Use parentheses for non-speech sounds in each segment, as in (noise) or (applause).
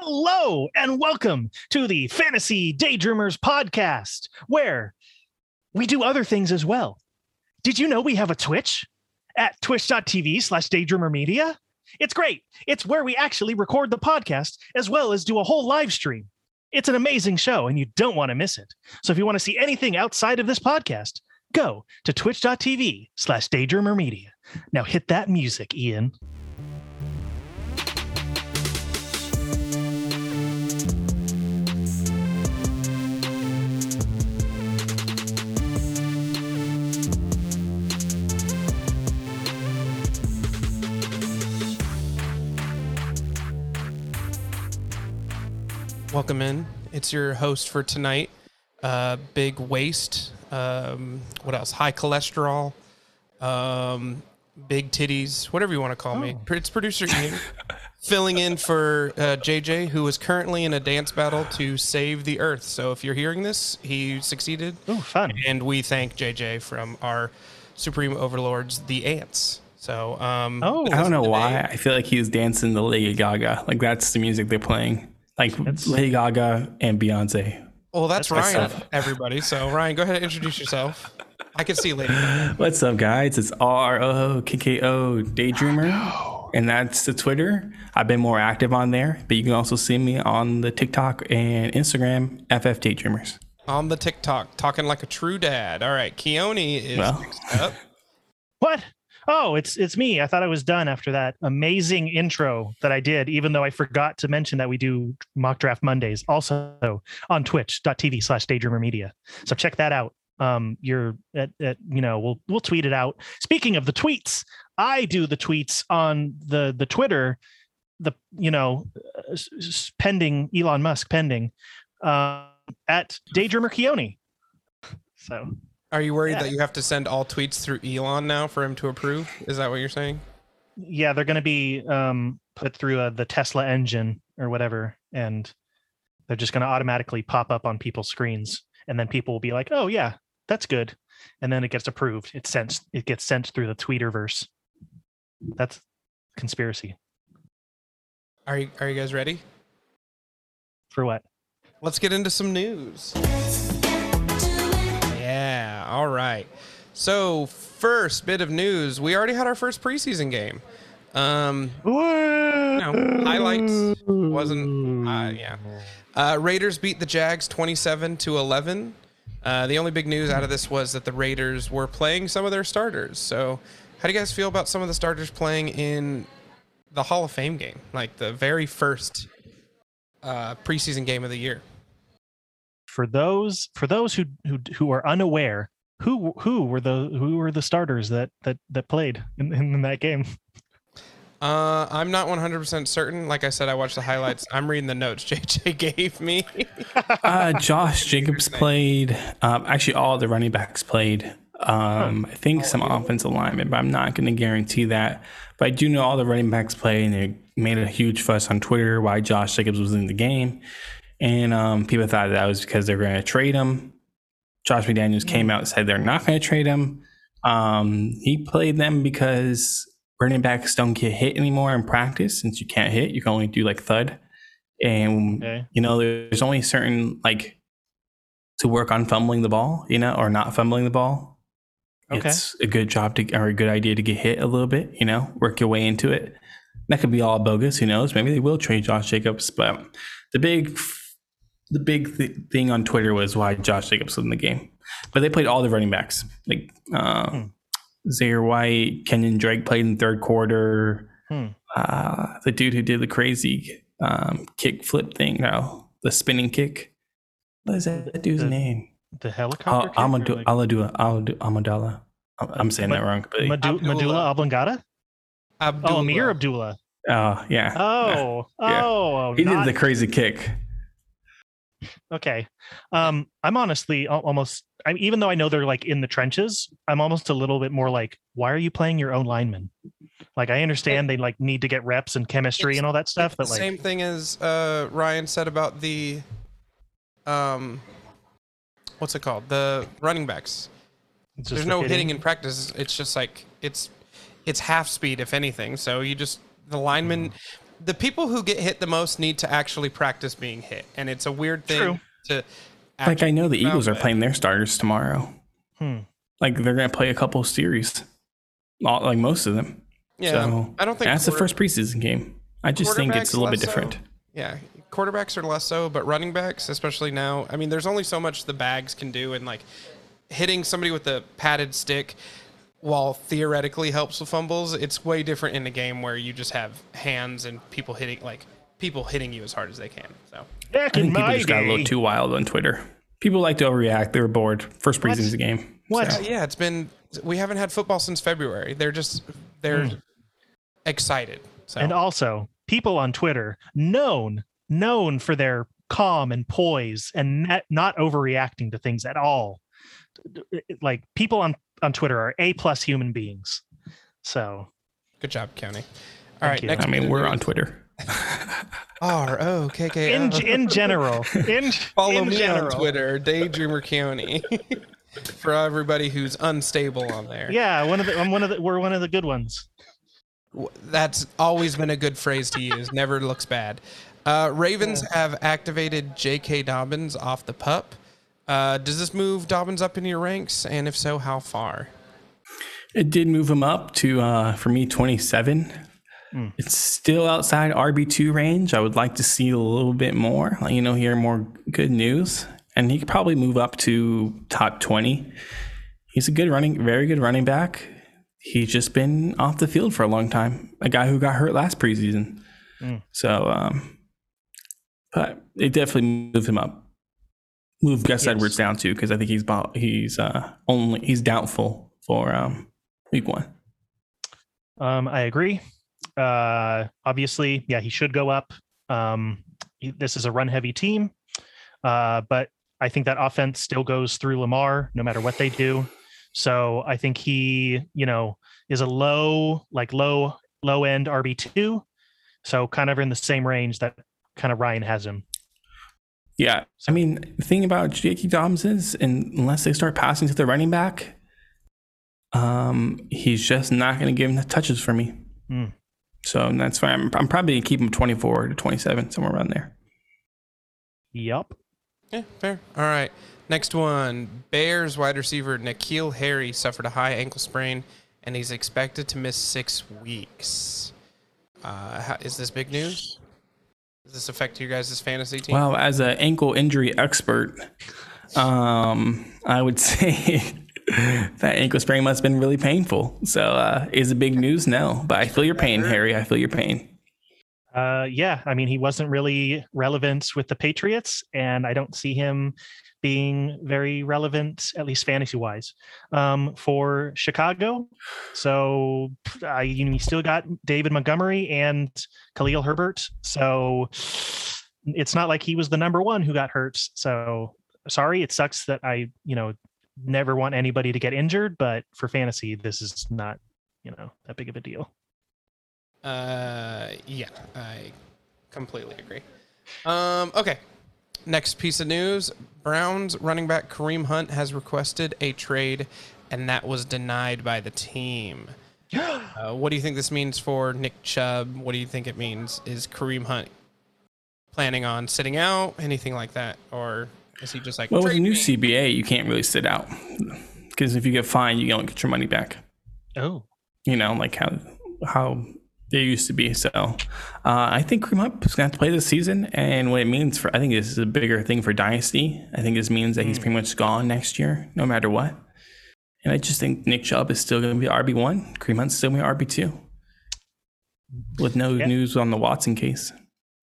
Hello and welcome to the Fantasy Daydreamers podcast, where we do other things as well. Did you know we have a Twitch at twitch.tv slash daydreamer media? It's great. It's where we actually record the podcast as well as do a whole live stream. It's an amazing show and you don't want to miss it. So if you want to see anything outside of this podcast, go to twitch.tv slash daydreamer media. Now hit that music, Ian. Welcome in. It's your host for tonight. Uh, big waist. Um, what else? High cholesterol. Um, big titties. Whatever you want to call me. It's producer Ian filling in for uh, JJ, who is currently in a dance battle to save the Earth. So if you're hearing this, he succeeded, Oh, fun. and we thank JJ from our supreme overlords, the ants. So um, Oh, I don't know why. I feel like he's dancing the Lady Gaga. Like that's the music they're playing. Like That's- Lady Gaga and Beyonce. Well, that's, That's Ryan, myself. everybody. So Ryan, go ahead and introduce yourself. I can see Lady. Gaga. What's up, guys? It's R O K K O Daydreamer, and that's the Twitter. I've been more active on there, but you can also see me on the TikTok and Instagram, FF Daydreamers. on the TikTok, talking like a true dad. All right, Keone is Well. next up. What? Oh, it's it's me. I thought I was done after that amazing intro that I did, even though I forgot to mention that we do mock draft Mondays also on twitch.tv slash daydreamer media. So check that out. Um, you're at, at you know, we'll we'll tweet it out. Speaking of the tweets, I do the tweets on the the Twitter, the you know, uh, pending Elon Musk pending uh, at Daydreamer Keone. So Are you worried Yeah. that you have to send all tweets through Elon now for him to approve? Is that what you're saying? yeah they're going to be um put through uh, the tesla engine or whatever and they're just going to automatically pop up on people's screens and then people will be like oh yeah that's good and then it gets approved it sent it gets sent through the tweeterverse that's conspiracy Are you Are you guys ready? for what Let's get into some news. All right. So first bit of news: we already had our first preseason game. Um, highlights wasn't. Uh, yeah. Uh, Raiders beat the Jags 27 to 11. Uh, the only big news out of this was that the Raiders were playing some of their starters. So, how do you guys feel about some of the starters playing in the Hall of Fame game, like the very first uh, preseason game of the year? for those for those who who who are unaware who who were the who were the starters that that that played in, in that game Uh, I'm not 100% certain. Like I said, I watched the highlights. I'm reading the notes (laughs) JJ gave me. Uh, Josh Jacobs played. Um, actually, all the running backs played. Um, I think some offensive linemen, but I'm not going to guarantee that. But I do know all the running backs played, and they made a huge fuss on Twitter why Josh Jacobs was in the game. And um, people thought that was because they're going to trade him. Josh McDaniels came out and said they're not going to trade him. Um, he played them because running backs don't get hit anymore in practice. Since you can't hit, you can only do like thud. And Okay. you know, there's only certain like to work on fumbling the ball, you know, or not fumbling the ball. Okay. It's a good job to or a good idea to get hit a little bit, you know, work your way into it. That could be all bogus. Who knows? Maybe they will trade Josh Jacobs. But the big, the big th- thing on Twitter was why Josh Jacobs was in the game. But they played all the running backs, like uh, Hmm. Zamir White, Kenyan Drake played in the third quarter. Hmm. Uh, the dude who did the crazy um, kick flip thing, no, the spinning kick. What is that, that dude's The- name? the helicopter kick or Amadou, like- Aladou, Aladou, Amadala. I'm- I'm saying that wrong, but Medu- Abdullah. medulla oblongata Abdullah. oh Ameer Abdullah oh yeah, Oh, Yeah. oh, he not- did the crazy kick. Okay. Um, I'm honestly almost. I'm even though I know they're like in the trenches, I'm almost a little bit more like, why are you playing your own linemen? Like, I understand they like need to get reps and chemistry It's- and all that stuff, but the like, same thing as uh, Ryan said about the, um, what's it called? The running backs. There's the no hitting in practice. It's just like it's it's half speed if anything. So you just the lineman. The people who get hit the most need to actually practice being hit, and it's a weird thing True. to. Like I know the Eagles are playing their starters tomorrow. Hmm. Like they're gonna play a couple series, All- like most of them. Yeah, so I don't think that's the first preseason game. I just think it's a little bit less so. different. Yeah, quarterbacks are less so, but running backs, especially now, I mean, there's only so much the bags can do, and like hitting somebody with a padded stick, while theoretically helps with fumbles, it's way different in a game where you just have hands and people hitting like people hitting you as hard as they can. So Back I in think people my just got a little too wild on Twitter. People like to overreact. They were bored. First preseason game. What? So, Uh, yeah, it's been we haven't had football since February. They're just they're excited. So And also, people on Twitter known known for their calm and poise and not, not overreacting to things at all. Like people on on Twitter are a plus human beings. So good job, County. All right, next I mean, we're news. on Twitter. (laughs) R O K K in O. in general, in (laughs) Follow in me general, on Twitter, Daydreamer County. (laughs) For everybody who's unstable on there. Yeah, one of the I'm one of the we're one of the good ones. That's always been a good phrase to use. Never looks bad. Uh, Ravens have activated J.K. Dobbins off the pup. Uh, does this move Dobbins up in your ranks? And if so, how far? It did move him up to uh, for me 27. Hmm. It's still outside RB2 range. I would like to see a little bit more, like, you know, hear more good news. And he could probably move up to top 20. He's a good running, very good running back. He's just been off the field for a long time. A guy who got hurt last preseason. Hmm. So, um, but it definitely moved him up. Move Gus Yes. Edwards down too, because I think he's he's uh only he's doubtful for um week one. Um, I agree. Uh, obviously, yeah, he should go up. Um, he- this is a run heavy team, uh, but I think that offense still goes through Lamar no matter what they do. So I think he, you know, is a low, like low, low end RB two. So kind of in the same range that kind of Ryan has him. Yeah, I mean, the thing about J.K. Dobbins is, and unless they start passing to the running back, um, he's just not going to give him the touches for me. Hmm. So that's fine. I'm, I'm probably going to keep him 24 to 27, somewhere around there. Yep. Yeah, fair. All right. Next one. Bears wide receiver N'Keal Harry suffered a high ankle sprain, and he's expected to miss six weeks. Uh, how, is this big news? Does this affect you guys' fantasy team? Well, as an ankle injury expert, um, I would (laughs) say that ankle sprain must have been really painful. So, uh, is it big news? No, but I feel your pain, Harry. I feel your pain. Uh, yeah, I mean, he wasn't really relevant with the Patriots, and I don't see him being very relevant, at least fantasy wise, um, for Chicago. So I, you know, you still got David Montgomery and Khalil Herbert. So it's not like he was the number one who got hurt. So sorry, it sucks that I, you know, never want anybody to get injured, but for fantasy, this is not, you know, that big of a deal. Uh, yeah, I completely agree. Um, okay. Next piece of news: Browns running back Kareem Hunt has requested a trade, and that was denied by the team. (gasps) Uh, what do you think this means for Nick Chubb? What do you think it means? Is Kareem Hunt planning on sitting out, anything like that, or is he just like? Well, with the "Trade new me"? CBA, you can't really sit out because if you get fined, you don't get your money back. Oh, You know, like how how it used to be. So, uh, I think Kareem Hunt is going to have to play this season, and what it means for I think this is a bigger thing for Dynasty. I think this means that he's pretty much gone next year, no matter what. And I just think Nick Chubb is still going to be RB one. Kareem Hunt's still going to be RB two. With no Yeah. news on the Watson case.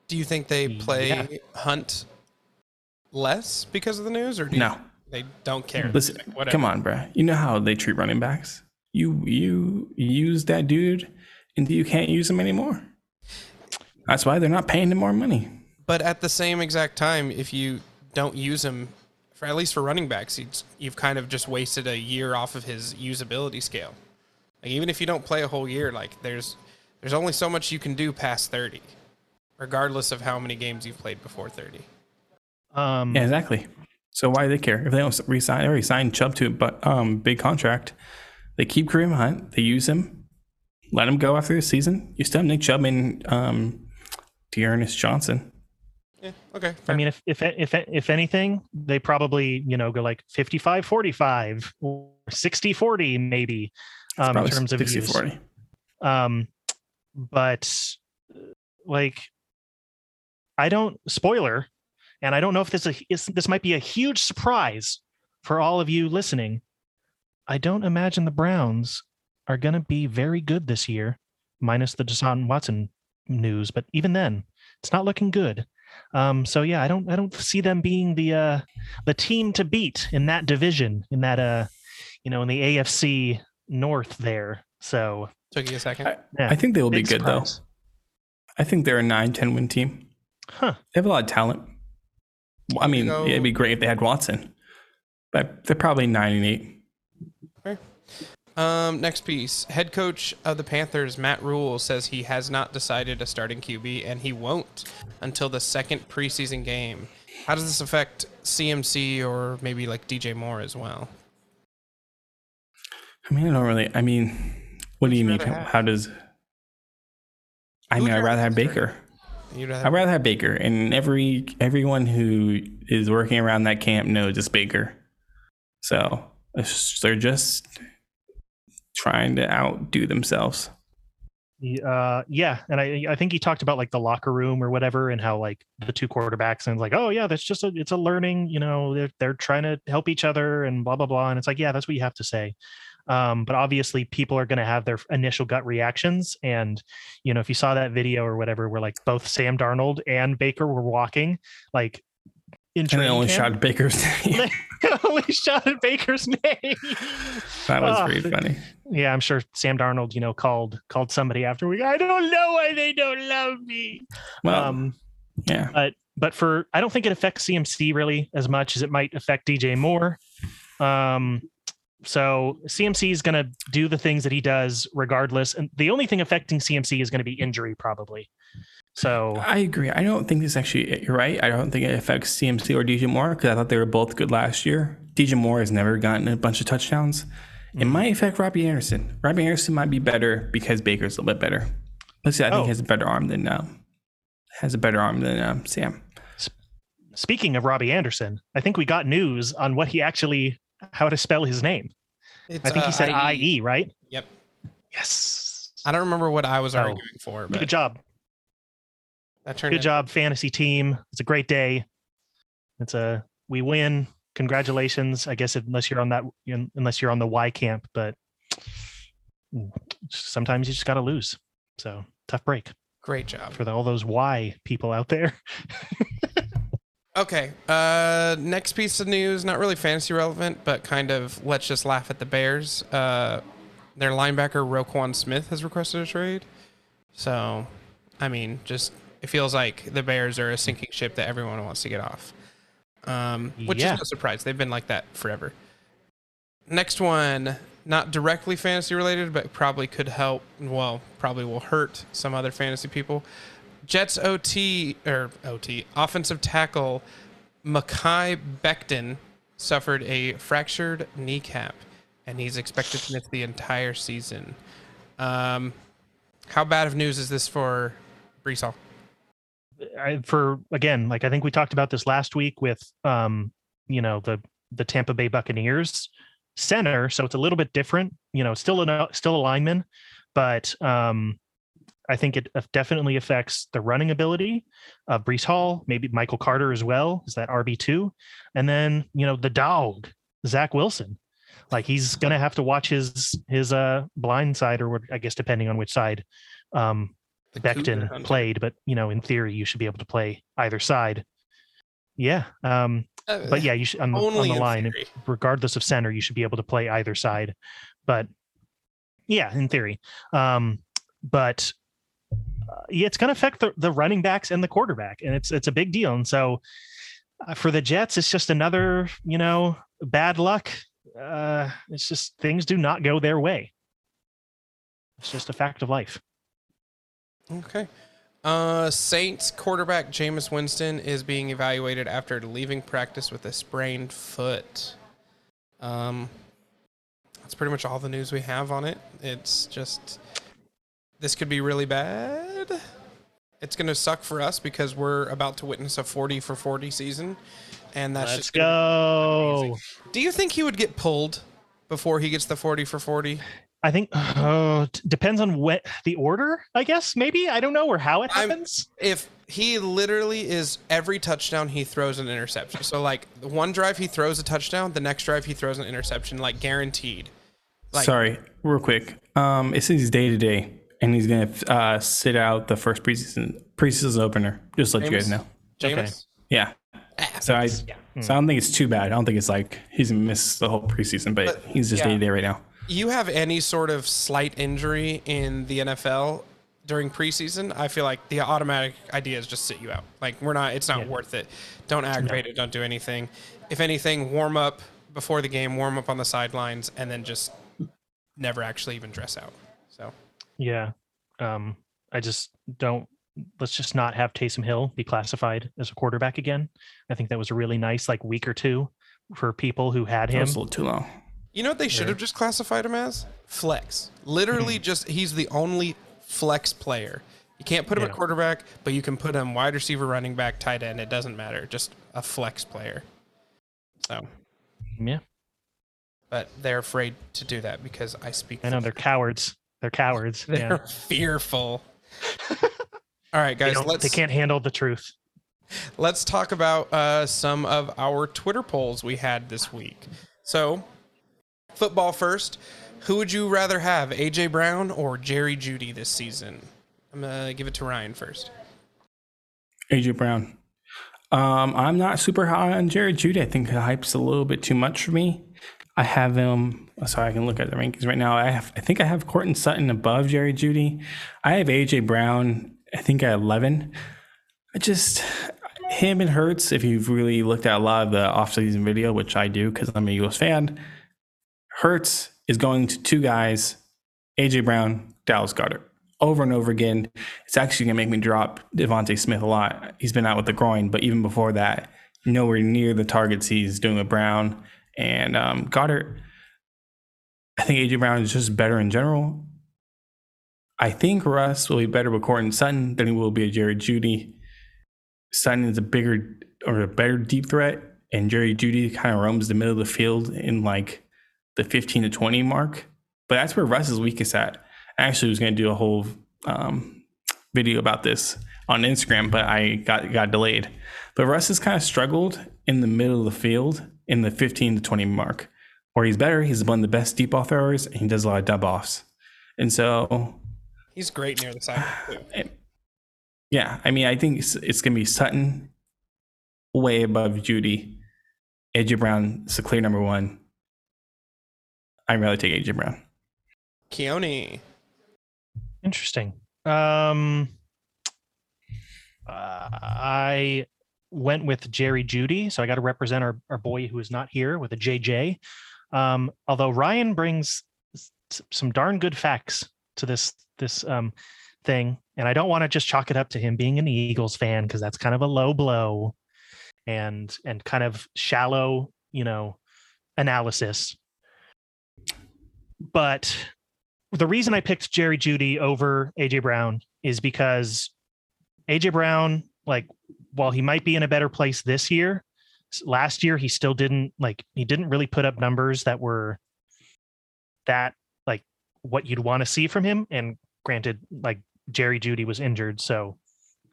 Do you think they play Yeah. Hunt less because of the news, or do you No. they don't care? Listen, whatever. come on, bruh. You know how they treat running backs. You you use that dude until you can't use them anymore. That's why they're not paying him more money. But at the same exact time, if you don't use him, for at least for running backs, you'd, you've kind of just wasted a year off of his usability scale. Like even if you don't play a whole year, like there's there's only so much you can do past thirty, regardless of how many games you've played before thirty. um, Yeah, exactly. So why do they care if they don't resign? They already signed Chubb to a but um big contract. They keep Kareem Hunt. They use him. Let him go after the season. You still have Nick Chubb and um D'Ernest Johnson. Yeah. Okay. I mean, if if if if anything, they probably you know go like 55 45 or 60 40 maybe um, in terms of 60 use. 40. Um, but like, I don't spoiler, and I don't know if this is this might be a huge surprise for all of you listening. I don't imagine the Browns are going to be very good this year, minus the Deshaun Watson news. But even then, it's not looking good. Um, so yeah, I don't I don't see them being the uh, the team to beat in that division in that uh you know in the AFC North there. So took you a second. I, yeah, I think they will be good surprise. though. I think they're a 9-10 win team. Huh. They have a lot of talent. I mean, it'd be great if they had Watson, but they're probably nine and eight. Okay. Um, next piece. Head coach of the Panthers, Matt Rhule, says he has not decided a starting QB and he won't until the second preseason game. How does this affect CMC or maybe like DJ Moore as well? I mean, I don't really. I mean, what do you mean? How does? I mean, I'd rather have Baker. I'd rather have Baker, and every everyone who is working around that camp knows it's Baker. So they're just trying to outdo themselves. Uh, yeah, and I I think he talked about like the locker room or whatever, and how like the two quarterbacks and like, oh yeah, that's just a it's a learning. You know, they're they're trying to help each other and blah blah blah. And it's like, yeah, that's what you have to say. Um, but obviously, people are going to have their initial gut reactions, and you know, if you saw that video or whatever, where like both Sam Darnold and Baker were walking, like in and they only camp. shot Baker's (laughs) name. only shot at Baker's name. That was uh, pretty funny. Yeah, I'm sure Sam Darnold, you know, called called somebody after we. I don't know why they don't love me. Well, um, yeah, but but for I don't think it affects CMC really as much as it might affect DJ Moore. Um, so CMC is going to do the things that he does regardless, and the only thing affecting CMC is going to be injury probably. So I agree. I don't think this actually. You're right. I don't think it affects CMC or DJ Moore because I thought they were both good last year. DJ Moore has never gotten a bunch of touchdowns. Mm-hmm. It might affect Robbie Anderson. Robbie Anderson might be better because Baker's a little bit better. Let's see. I think oh. he has a better arm than um, has a better arm than um, Sam. Speaking of Robbie Anderson, I think we got news on what he actually how to spell his name. It's, I think uh, he said I E, right? Yep. Yes. I don't remember what I was oh. arguing for. But... Good job. That turned Good job, fantasy team. It's a great day. It's a we win. Congratulations. I guess unless you're on that unless you're on the Y camp, but sometimes you just got to lose. So tough break. Great job for the, all those Y people out there. (laughs) okay. Uh, next piece of news, not really fantasy relevant, but kind of let's just laugh at the Bears. Uh, their linebacker Roquan Smith has requested a trade. So, I mean, just it feels like the Bears are a sinking ship that everyone wants to get off. Um, which yeah. is no surprise. They've been like that forever. Next one, not directly fantasy related, but probably could help. Well, probably will hurt some other fantasy people. Jets OT or OT offensive tackle Mekhi Becton suffered a fractured kneecap, and he's expected to miss the entire season. Um, how bad of news is this for Hall? I, for again, like I think we talked about this last week with um, you know, the the Tampa Bay Buccaneers center, so it's a little bit different. You know, still a still a lineman, but um, I think it definitely affects the running ability of Breece Hall, maybe Michael Carter as well. Is that RB two, and then you know the dog Zach Wilson. Like he's gonna have to watch his his uh blind side, or I guess depending on which side um Becton played, but you know, in theory, you should be able to play either side. Yeah. Um, uh, but yeah, you should on the, on the line, theory. regardless of center, you should be able to play either side. But yeah, in theory. Um, but uh, yeah, it's going to affect the, the running backs and the quarterback, and it's it's a big deal. And so uh, for the Jets, it's just another you know bad luck. Uh, it's just things do not go their way. It's just a fact of life. Okay. Uh, Saints quarterback Jameis Winston is being evaluated after leaving practice with a sprained foot. Um, that's pretty much all the news we have on it. It's just this could be really bad. It's going to suck for us because we're about to witness a 40 for 40 season. And that's Let's just go. Do you think he would get pulled before he gets the 40 for 40? I think oh, t- depends on what the order, I guess, maybe. I don't know, or how it I'm- happens. If he literally is every touchdown he throws an interception. So like the one drive he throws a touchdown, the next drive he throws an interception, like guaranteed. Like- Sorry, real quick. Um, it says day to day, and he's gonna uh, sit out the first preseason preseason opener. Just to let you guys Jameis? know. Jameis? Yeah. So I, so I don't think it's too bad. I don't think it's like he's gonna the whole preseason, but, But, he's just day to day right now. You have any sort of slight injury in the NFL during preseason, I feel like the automatic idea is just sit you out. Like we're not it's not worth it. Don't aggravate it, don't do anything. If anything, warm up before the game, warm up on the sidelines, and then just never actually even dress out. So Yeah. Um, I just don't. Let's just not have Taysom Hill be classified as a quarterback again. I think that was a really nice like week or two for people who had That him. was a little too long. You know what they should have just classified him as? Flex. Literally, just he's the only flex player. You can't put him Yeah. at quarterback, but you can put him wide receiver, running back, tight end. It doesn't matter. Just a flex player. So, Yeah, but they're afraid to do that because I speak. I know they're cowards. They're cowards. (laughs) They're yeah. fearful. (laughs) All right, They, guys. don't- let's they can't handle the truth. let's talk about uh, some of our Twitter polls we had this week. So, football first. Who would you rather have, AJ Brown or Jerry Jeudy this season? I'm gonna give it to Ryan first. AJ Brown. Um, I'm not super high on Jared Jeudy. I think the hype's a little bit too much for me. I have him. Sorry, I can look at the rankings right now. I have. I think I have Courtland Sutton above Jerry Jeudy. I have AJ Brown. I think at 11. I just him and Hurts. If you've really looked at a lot of the offseason video, which I do because I'm a Eagles fan, Hurts is going to two guys: AJ Brown, Dallas Goedert over and over again. It's actually going to make me drop DeVonta Smith a lot. He's been out with the groin, but even before that, nowhere near the targets he's doing with Brown and um, Goedert. I think AJ Brown is just better in general. I think Russ will be better with Courtland Sutton than he will be a Jerry Jeudy. Sutton is a bigger or a better deep threat, and Jerry Jeudy kind of roams the middle of the field in like the 15 to 20 mark. But that's where Russ is weakest at. I actually was going to do a whole um, video about this on Instagram, but I got got delayed. But Russ has kind of struggled in the middle of the field in the 15 to 20 mark, where he's better. He's one of the best deep ball throwers, and he does a lot of dub offs. And so, He's great near the side. (sighs) yeah, I mean, I think it's, it's going to be Sutton way above Jeudy. AJ Brown is a clear number one. I'd rather take AJ Brown. Keone. Interesting. Um, uh, I went with Jerry Jeudy, so I got to represent our, our boy who is not here with a JJ. Um, although Ryan brings some darn good facts to this this um, thing, and I don't want to just chalk it up to him being an Eagles fan because that's kind of a low blow, and and kind of shallow, you know, analysis. But the reason I picked Jerry Jeudy over AJ Brown is because AJ Brown, like, while he might be in a better place this year, last year he still didn't like he didn't really put up numbers that were that like what you'd want to see from him. And granted, like Jerry Jeudy was injured, so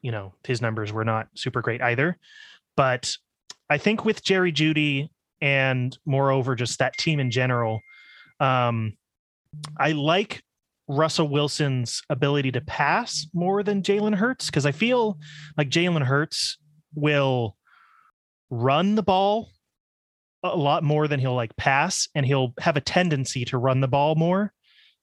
you know his numbers were not super great either. But I think with Jerry Jeudy and moreover just that team in general, um, I like Russell Wilson's ability to pass more than Jalen Hurts because I feel like Jalen Hurts will run the ball a lot more than he'll like pass, and he'll have a tendency to run the ball more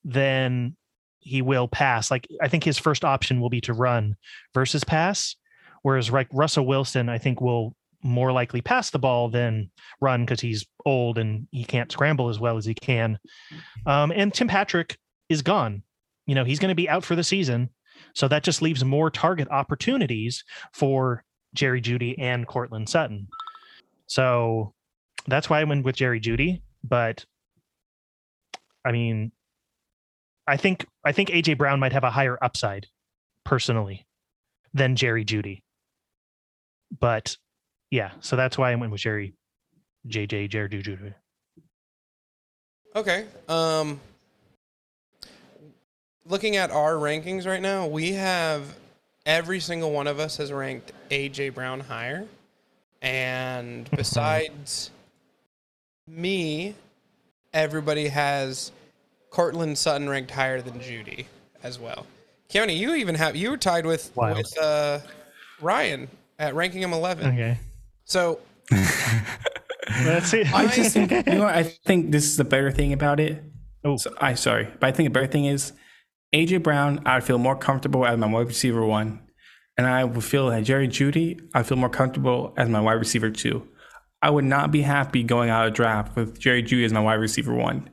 than he will pass. Like I think his first option will be to run versus pass, whereas like Russell Wilson, I think will more likely pass the ball than run because he's old and he can't scramble as well as he can. Um, and Tim Patrick is gone. You know, he's going to be out for the season. So that just leaves more target opportunities for Jerry Jeudy and Courtland Sutton. So that's why I went with Jerry Jeudy. But I mean, I think I think AJ Brown might have a higher upside personally. than Jerry Judy. But yeah, so that's why I went with Jerry, JJ, Jerry Jeudy. Okay. Um, looking at our rankings right now, we have every single one of us has ranked AJ Brown higher, and (laughs) besides me, everybody has Courtland Sutton ranked higher than Jeudy as well. Keone, you even have you were tied with Wild. with uh, Ryan at ranking him 11. Okay. So (laughs) Let's see. I just think you know what, I think this is the better thing about it. Oh. So, I sorry, but I think the better thing is AJ Brown. I would feel more comfortable as my wide receiver one, and I would feel that Jerry Jeudy. I feel more comfortable as my wide receiver two. I would not be happy going out of draft with Jerry Jeudy as my wide receiver one.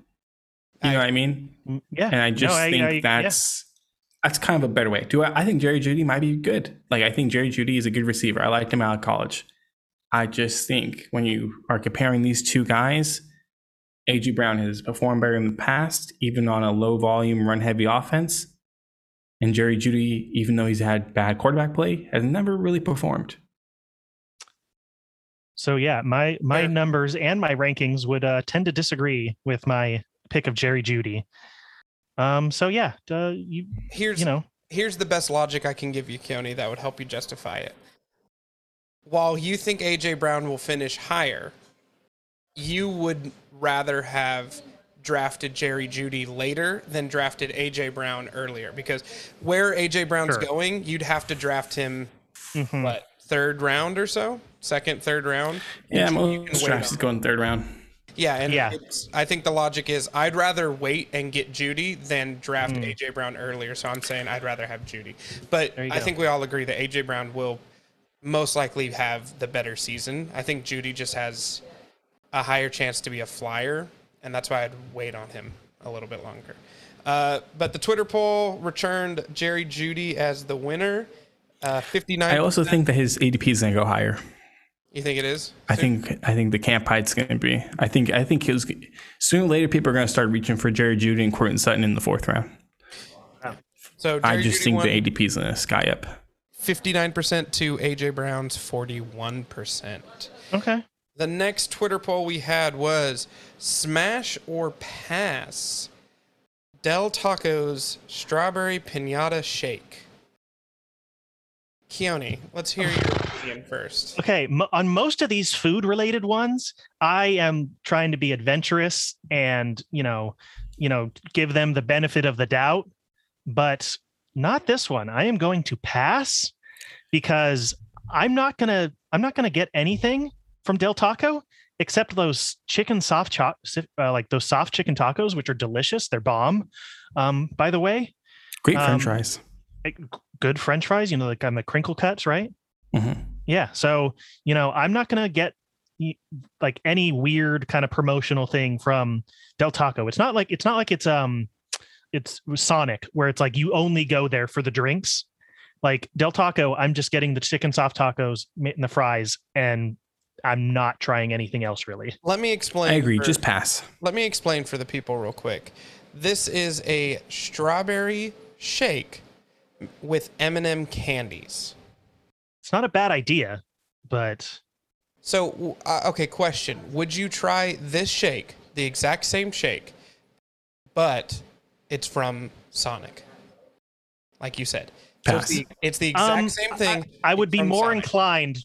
You know what I mean? Mm, yeah. And I just No, I- think I- yeah. that's that's kind of a better way. Do I, I think Jerry Jeudy might be good? Like I think Jerry Jeudy is a good receiver. I liked him out of college. I just think when you are comparing these two guys, AJ Brown has performed better in the past, even on a low volume, run heavy offense. And Jerry Jeudy, even though he's had bad quarterback play, has never really performed. So yeah, my my Fair. numbers and my rankings would uh, tend to disagree with my pick of Jerry Jeudy. Um. So yeah, uh, you here's you know here's the best logic I can give you, Keone, that would help you justify it. While you think AJ Brown will finish higher, you would rather have drafted Jerry Jeudy later than drafted AJ Brown earlier because where AJ Brown's Sure. going, you'd have to draft him mhm. what third round or so, second, third round. Yeah, You most can wait drafts is going third round. Yeah, and Yeah. It's, I think the logic is I'd rather wait and get Jeudy than draft Mm. AJ Brown earlier. So I'm saying I'd rather have Jeudy. But I go. think we all agree that AJ Brown will most likely have the better season. I think Jeudy just has a higher chance to be a flyer, and that's why I'd wait on him a little bit longer. Uh, but the Twitter poll returned Jerry Jeudy as the winner. Uh, 59. I also think that his ADP is going to go higher. You think it is? I think I think the camp height's going to be. I think I think it was sooner or later people are going to start reaching for Jerry Jeudy and Courtland Sutton in the fourth round. so. I just Jeudy think won. the ADP is going to sky up. 59% to AJ Brown's 41%. okay. The next Twitter poll we had was smash or pass Del Taco's strawberry pinata shake. Keone, let's hear your opinion first. Okay, m- on most of these food related ones, I am trying to be adventurous and, you know, you know, give them the benefit of the doubt, but not this one. I am going to pass because I'm not going to I'm not going to get anything from Del Taco except those chicken soft chop uh, like those soft chicken tacos which are delicious. They're bomb. Um by the way, Great Um, French fries. eh, good french fries, you know, like on the crinkle cuts, right? Mhm. Yeah. So, you know, I'm not going to get like any weird kind of promotional thing from Del Taco. It's not like it's not like it's um it's Sonic where it's like you only go there for the drinks. Like Del Taco, I'm just getting the chicken soft tacos ma- and the fries and I'm not trying anything else really. Let me explain. I agree. for- Just pass. let me explain for the people real quick. This is a strawberry shake with M&M candies. It's not a bad idea, but So, uh, okay, question. Would you try this shake, the exact same shake, but it's from Sonic? Like you said. So it's the, it's the exact Um, same thing. I would be more Sonic. inclined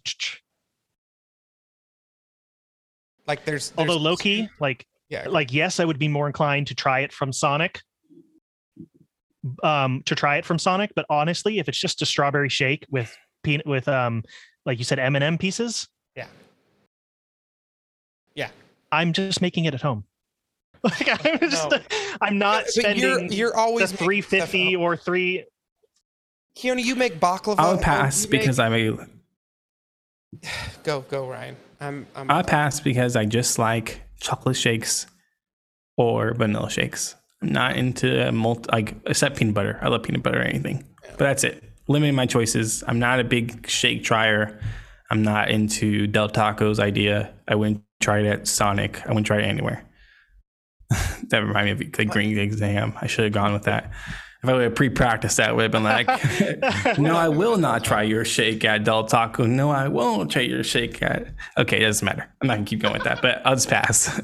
Like there's, there's although Loki, key, like Yeah. like yes i would be more inclined to try it from sonic um to try it from sonic but honestly if it's just a strawberry shake with peanut with um like you said m&m pieces Yeah. Yeah. i'm just making it at home (laughs) like i'm just No. i'm not But spending you're, you're always making 350 or 3 up. Keone, you make baklava. I'll pass you make- because I'm a (sighs) go go Ryan. I'm I'm I'll pass because I just like chocolate shakes or vanilla shakes. I'm not into multi, like except peanut butter. I love peanut butter or anything, but that's it. Limiting my choices. I'm not a big shake trier. I'm not into Del Taco's idea. I wouldn't try it at Sonic. I wouldn't try it anywhere. (laughs) that reminded me of the green exam. I should have gone with that. If I would have pre-practiced that, I would have been like, (laughs) "No, I will not try your shake at Del Taco. No, I won't try your shake at." Okay, it doesn't matter. I'm not gonna keep going with that, but I'll just pass.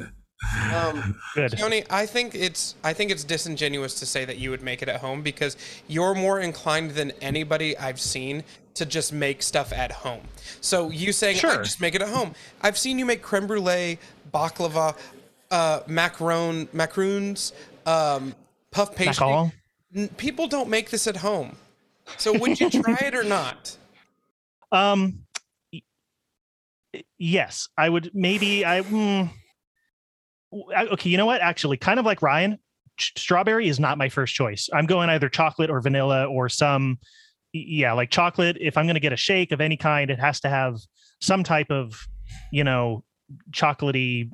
Um, (laughs) Good. Tony, I think it's I think it's disingenuous to say that you would make it at home because you're more inclined than anybody I've seen to just make stuff at home. So you saying I Sure. just make it at home. I've seen you make creme brulee, baklava, uh, macaron, macaroons, um, puff pastry. People don't make this at home. So would you (laughs) try it or not? Um, yes, I would. Maybe I. Mm, okay, you know what? Actually, kind of like Ryan, ch- strawberry is not my first choice. I'm going either chocolate or vanilla or some. Yeah, like chocolate. If I'm going to get a shake of any kind, it has to have some type of, you know, chocolatey.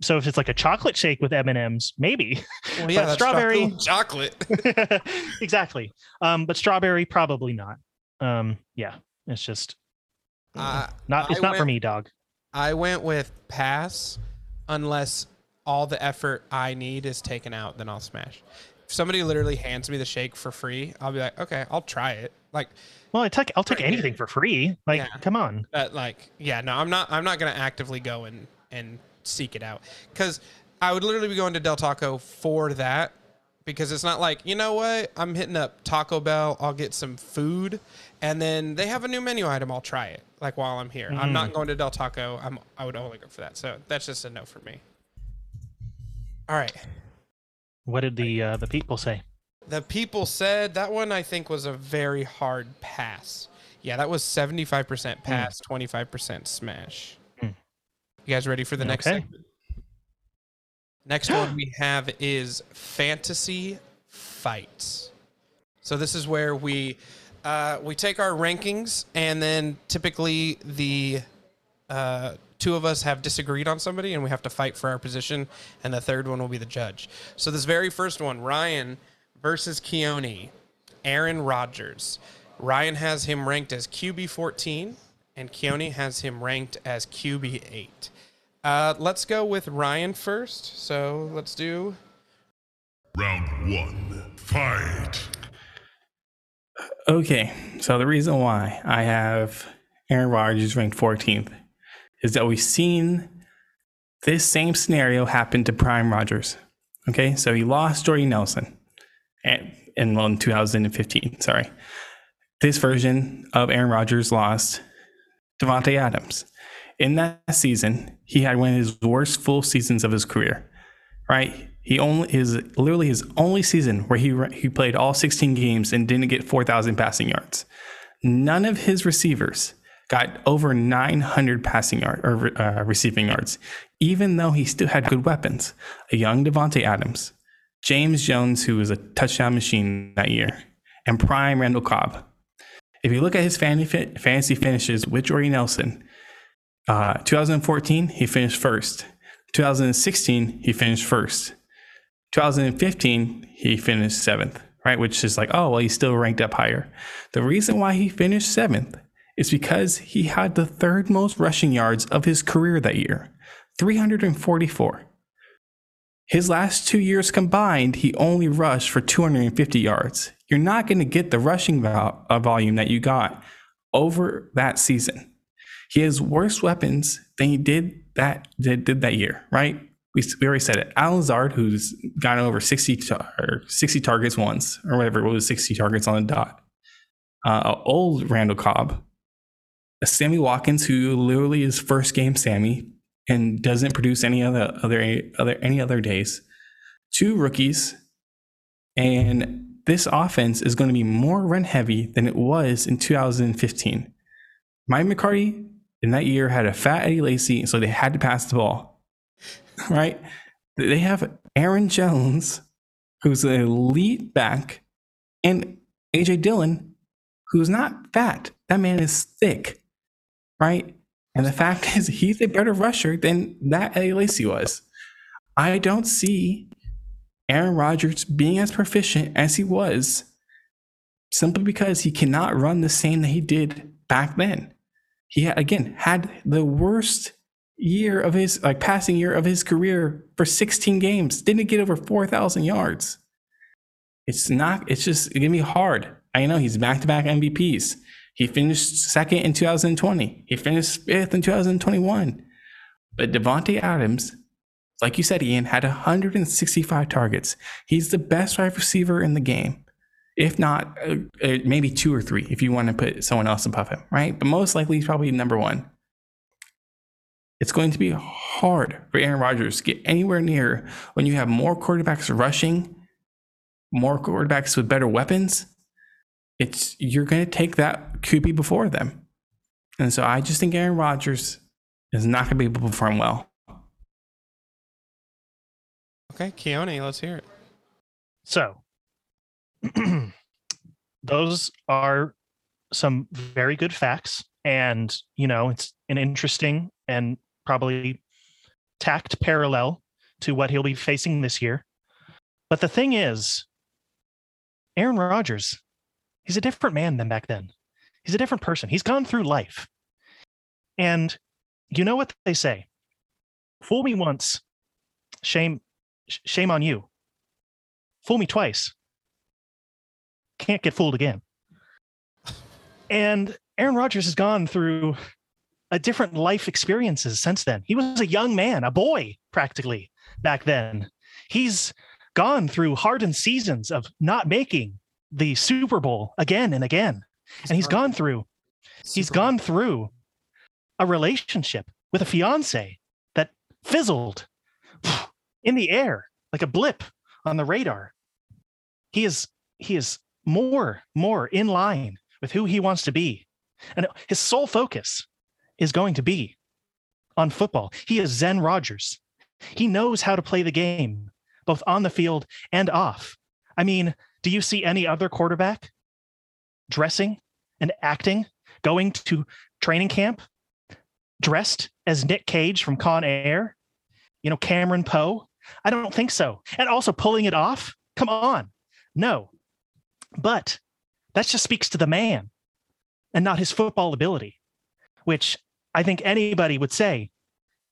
So if it's like a chocolate shake with M and M's, maybe. Well, (laughs) But strawberry- chocolate. (laughs) (laughs) exactly. Um, but strawberry probably not. Um, yeah, it's just Uh, not. It's I not for me, dog. I went with pass unless all the effort I need is taken out, then I'll smash. If somebody literally hands me the shake for free, I'll be like, okay, I'll try it. Like Well, I take I'll take Right. anything for free. Like, Yeah. come on. that like yeah, no, I'm not I'm not gonna actively go and and seek it out. Cause I would literally be going to Del Taco for that. Because it's not like, you know what, I'm hitting up Taco Bell, I'll get some food, and then they have a new menu item, I'll try it. Like while I'm here. I'm not going to Del Taco. I'm I would only go for that. So that's just a no for me. All right. What did the uh, the people say? The people said that one I think was a very hard pass. Yeah, that was 75% pass, 25% smash. You guys ready for the next Okay. segment? Next one we (gasps) have is fantasy fights. So this is where we uh, we take our rankings and then typically the uh, two of us have disagreed on somebody and we have to fight for our position and the third one will be the judge. So this very first one, Ryan versus Keone, Aaron Rodgers. Ryan has him ranked as QB 14 and Keone has him ranked as QB 8. Uh, let's go with Ryan first. So let's do Round one. Fight. Okay, so the reason why I have Aaron Rodgers ranked 14th is that we've seen this same scenario happen to Prime Rodgers. Okay, so he lost Jordy Nelson and in, well, in 2015. Sorry, this version of Aaron Rodgers lost Davante Adams. In that season, he had one of his worst full seasons of his career. Right, he only is literally his only season where he he played all 16 games and didn't get 4,000 passing yards. None of his receivers got over 900 passing yard or uh, receiving yards, even though he still had good weapons. A young Davante Adams, James Jones, who was a touchdown machine that year, and prime Randall Cobb. If you look at his fantasy finishes with Jordy Nelson, uh, 2014 he finished first. 2016 he finished first. 2015 he finished seventh. Right, which is like, oh well, he's still ranked up higher. The reason why he finished seventh is because he had the third most rushing yards of his career that year 344. His last two years combined, he only rushed for 250 yards. You're not going to get the rushing uh, volume that you got over that season. He has worse weapons than he did that did, did that year, right? We, we already said it. Allen Lazard, who's gotten over 60, tar- or 60 targets once, or whatever it was, 60 targets on the dot. Uh, old Randall Cobb, a Sammy Watkins, who literally is first game Sammy and doesn't produce any other other other any other days. Two rookies, and this offense is going to be more run heavy than it was in 2015. Mike McCarthy in that year had a fat Eddie Lacy, so they had to pass the ball. (laughs) Right? They have Aaron Jones, who's an elite back, and AJ Dillon, who's not fat. That man is thick right? And the fact (laughs) is, he's a better rusher than that Eddie Lacy was. I don't see Aaron Rodgers being as proficient as he was simply because he cannot run the same that he did back then. He again had the worst year of his like passing year of his career for 16 games. Didn't get over 4,000 yards. It's not. It's just gonna be hard. I know he's back to back MVPs. He finished second in 2020. He finished fifth in 2021. But Davante Adams, like you said, Ian, had 165 targets. He's the best wide receiver in the game, if not uh, uh, maybe two or three, if you want to put someone else above him, right? But most likely, he's probably number one. It's going to be hard for Aaron Rodgers to get anywhere near when you have more quarterbacks rushing, more quarterbacks with better weapons. It's you're going to take that QB before them, and so I just think Aaron Rodgers is not going to be able to perform well. Okay, Keone, let's hear it. So, (clears throat) those are some very good facts. And, you know, it's an interesting and probably tacked parallel to what he'll be facing this year. But the thing is, Aaron Rodgers, he's a different man than back then. He's a different person. He's gone through life. And you know what they say fool me once, shame, shame on you. Fool me twice, can't get fooled again. And Aaron Rodgers has gone through a different life experiences since then. He was a young man, a boy practically back then. He's gone through hardened seasons of not making the Super Bowl again and again. And he's gone through he's gone through a relationship with a fiance that fizzled (sighs) in the air like a blip on the radar. He is he is more more in line with who he wants to be. And his sole focus is going to be on football. He is Zen Rodgers. He knows how to play the game, both on the field and off. I mean, do you see any other quarterback dressing and acting, going to training camp dressed as Nick Cage from Con Air? You know, Cameron Poe? I don't think so. And also pulling it off? Come on. No. But that just speaks to the man and not his football ability, which I think anybody would say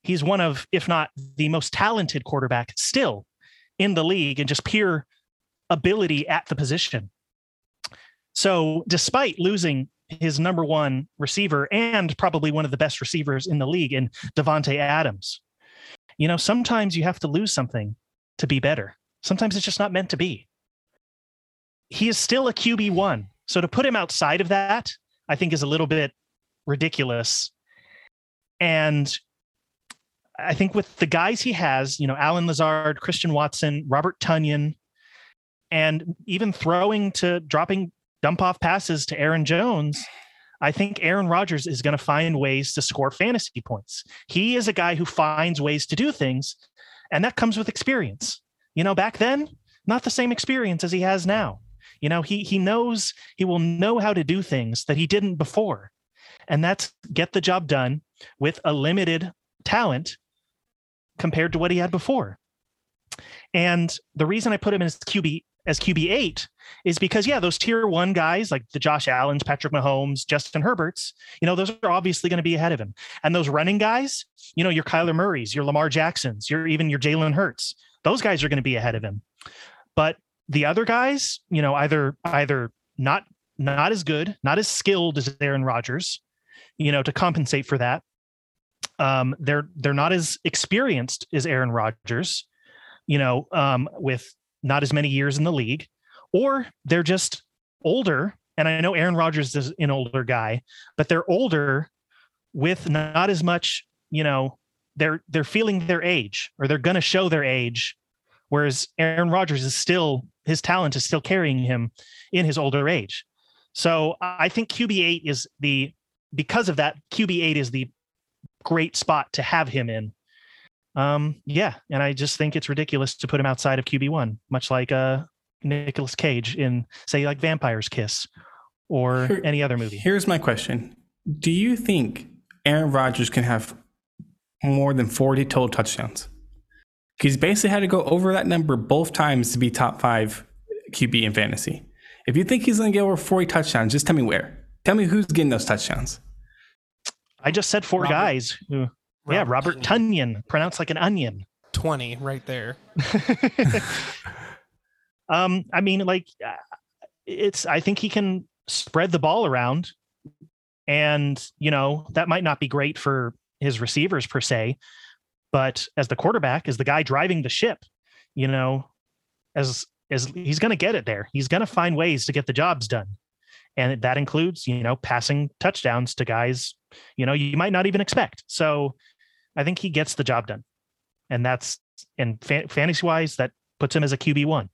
he's one of, if not the most talented quarterback still in the league and just pure ability at the position. So, despite losing his number one receiver and probably one of the best receivers in the league in Davante Adams, you know, sometimes you have to lose something to be better. Sometimes it's just not meant to be. He is still a QB1. So to put him outside of that, I think is a little bit ridiculous. And I think with the guys he has, you know, Allen Lazard, Christian Watson, Robert Tonyan, and even throwing to dropping dump off passes to Aaron Jones, I think Aaron Rodgers is going to find ways to score fantasy points. He is a guy who finds ways to do things, and that comes with experience. You know, back then, not the same experience as he has now. You know, he he knows he will know how to do things that he didn't before. And that's get the job done with a limited talent compared to what he had before. And the reason I put him as QB as QB8 is because, yeah, those tier one guys like the Josh Allens, Patrick Mahomes, Justin Herberts, you know, those are obviously going to be ahead of him. And those running guys, you know, your Kyler Murrays, your Lamar Jacksons, your even your Jalen Hurts, those guys are going to be ahead of him. But the other guys, you know, either either not not as good, not as skilled as Aaron Rodgers, you know, to compensate for that. Um, they're they're not as experienced as Aaron Rodgers, you know, um, with not as many years in the league, or they're just older. And I know Aaron Rodgers is an older guy, but they're older with not as much, you know, they're they're feeling their age or they're going to show their age whereas Aaron Rodgers is still his talent is still carrying him in his older age. So I think QB8 is the because of that QB8 is the great spot to have him in. Um, yeah, and I just think it's ridiculous to put him outside of QB1, much like uh Nicolas Cage in say like Vampire's Kiss or Here, any other movie. Here's my question. Do you think Aaron Rodgers can have more than 40 total touchdowns? He's basically had to go over that number both times to be top five QB in fantasy. If you think he's going to get over 40 touchdowns, just tell me where. Tell me who's getting those touchdowns. I just said four Robert, guys. Who, yeah, Robert Tonyan, pronounced like an onion. 20 right there. (laughs) (laughs) Um, I mean, like, uh, it's. I think he can spread the ball around, and you know that might not be great for his receivers per se, but as the quarterback, as the guy driving the ship, you know, as as he's going to get it there. He's going to find ways to get the jobs done, and that includes you know passing touchdowns to guys you know you might not even expect. So, I think he gets the job done, and that's and fa- fantasy wise that puts him as a QB one.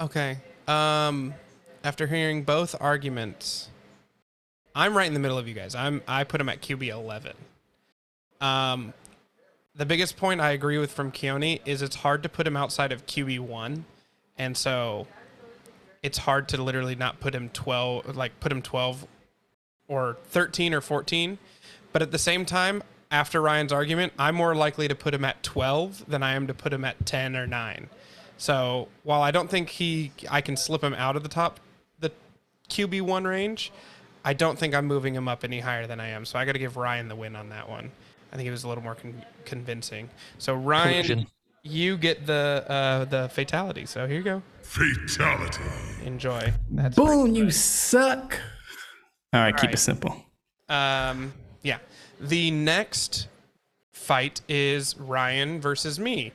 Okay. Um, after hearing both arguments, I'm right in the middle of you guys. I'm I put him at QB 11. Um, the biggest point I agree with from Keone is it's hard to put him outside of QB one, and so it's hard to literally not put him 12, like put him 12 or 13 or 14. But at the same time, after Ryan's argument, I'm more likely to put him at 12 than I am to put him at 10 or 9. So while I don't think he, I can slip him out of the top, the QB one range, I don't think I'm moving him up any higher than I am. So I got to give Ryan the win on that one. I think it was a little more con- convincing. So Ryan, Collusion. you get the uh, the fatality. So here you go. Fatality. Enjoy. That's Boom, you suck. All right, keep right. it simple. Um, yeah. The next fight is Ryan versus me.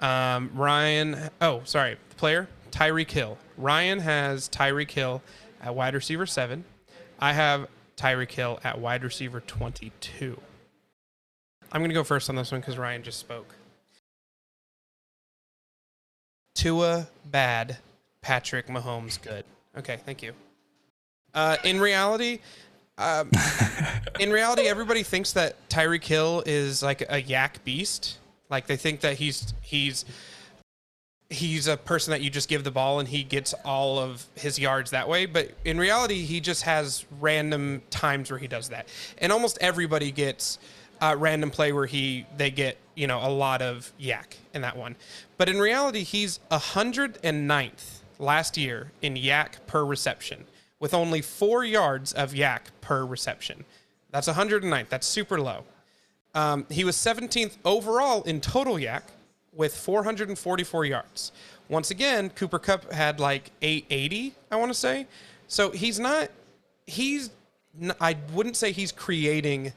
Um, Ryan, oh, sorry, the player, Tyreek Hill. Ryan has Tyreek Hill at wide receiver seven. I have Tyreek Hill at wide receiver 22. I'm going to go first on this one because Ryan just spoke. Tua bad, Patrick Mahomes good. Okay, thank you. Uh, in reality, um, (laughs) in reality, everybody thinks that Tyreek Hill is like a YAC beast. Like they think that he's he's he's a person that you just give the ball and he gets all of his yards that way. But in reality, he just has random times where he does that, and almost everybody gets uh, random play where he they get you know a lot of YAC in that one. But in reality, he's 109th last year in YAC per reception with only four yards of YAC per reception. That's 109th. That's super low. Um, he was 17th overall in total YAC with 444 yards. Once again, Cooper Kupp had like 880, I want to say. So he's not, he's, I wouldn't say he's creating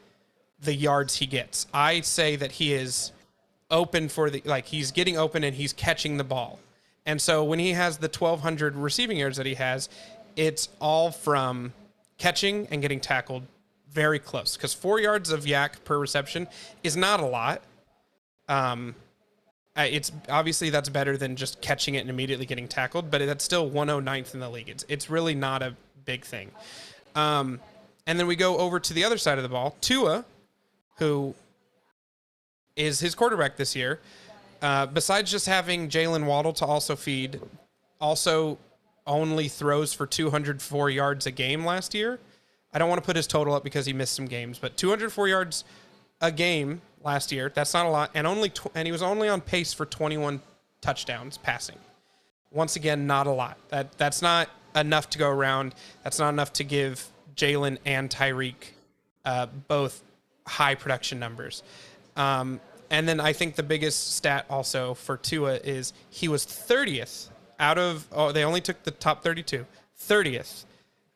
the yards he gets. I say that he is open for the, like he's getting open and he's catching the ball. And so when he has the 1,200 receiving yards that he has, it's all from catching and getting tackled very close because four yards of YAC per reception is not a lot. Um, it's obviously that's better than just catching it and immediately getting tackled, but that's still 109th in the league. It's it's really not a big thing. Um, and then we go over to the other side of the ball, Tua, who is his quarterback this year. Uh, besides just having Jaylen Waddle to also feed, also only throws for 204 yards a game last year. I don't want to put his total up because he missed some games, but 204 yards a game last year. That's not a lot, and only tw- and he was only on pace for 21 touchdowns passing. Once again, not a lot. That that's not enough to go around. That's not enough to give Jaylen and Tyreek uh, both high production numbers. Um, and then I think the biggest stat also for Tua is he was 30th out of, oh, they only took the top 32, 30th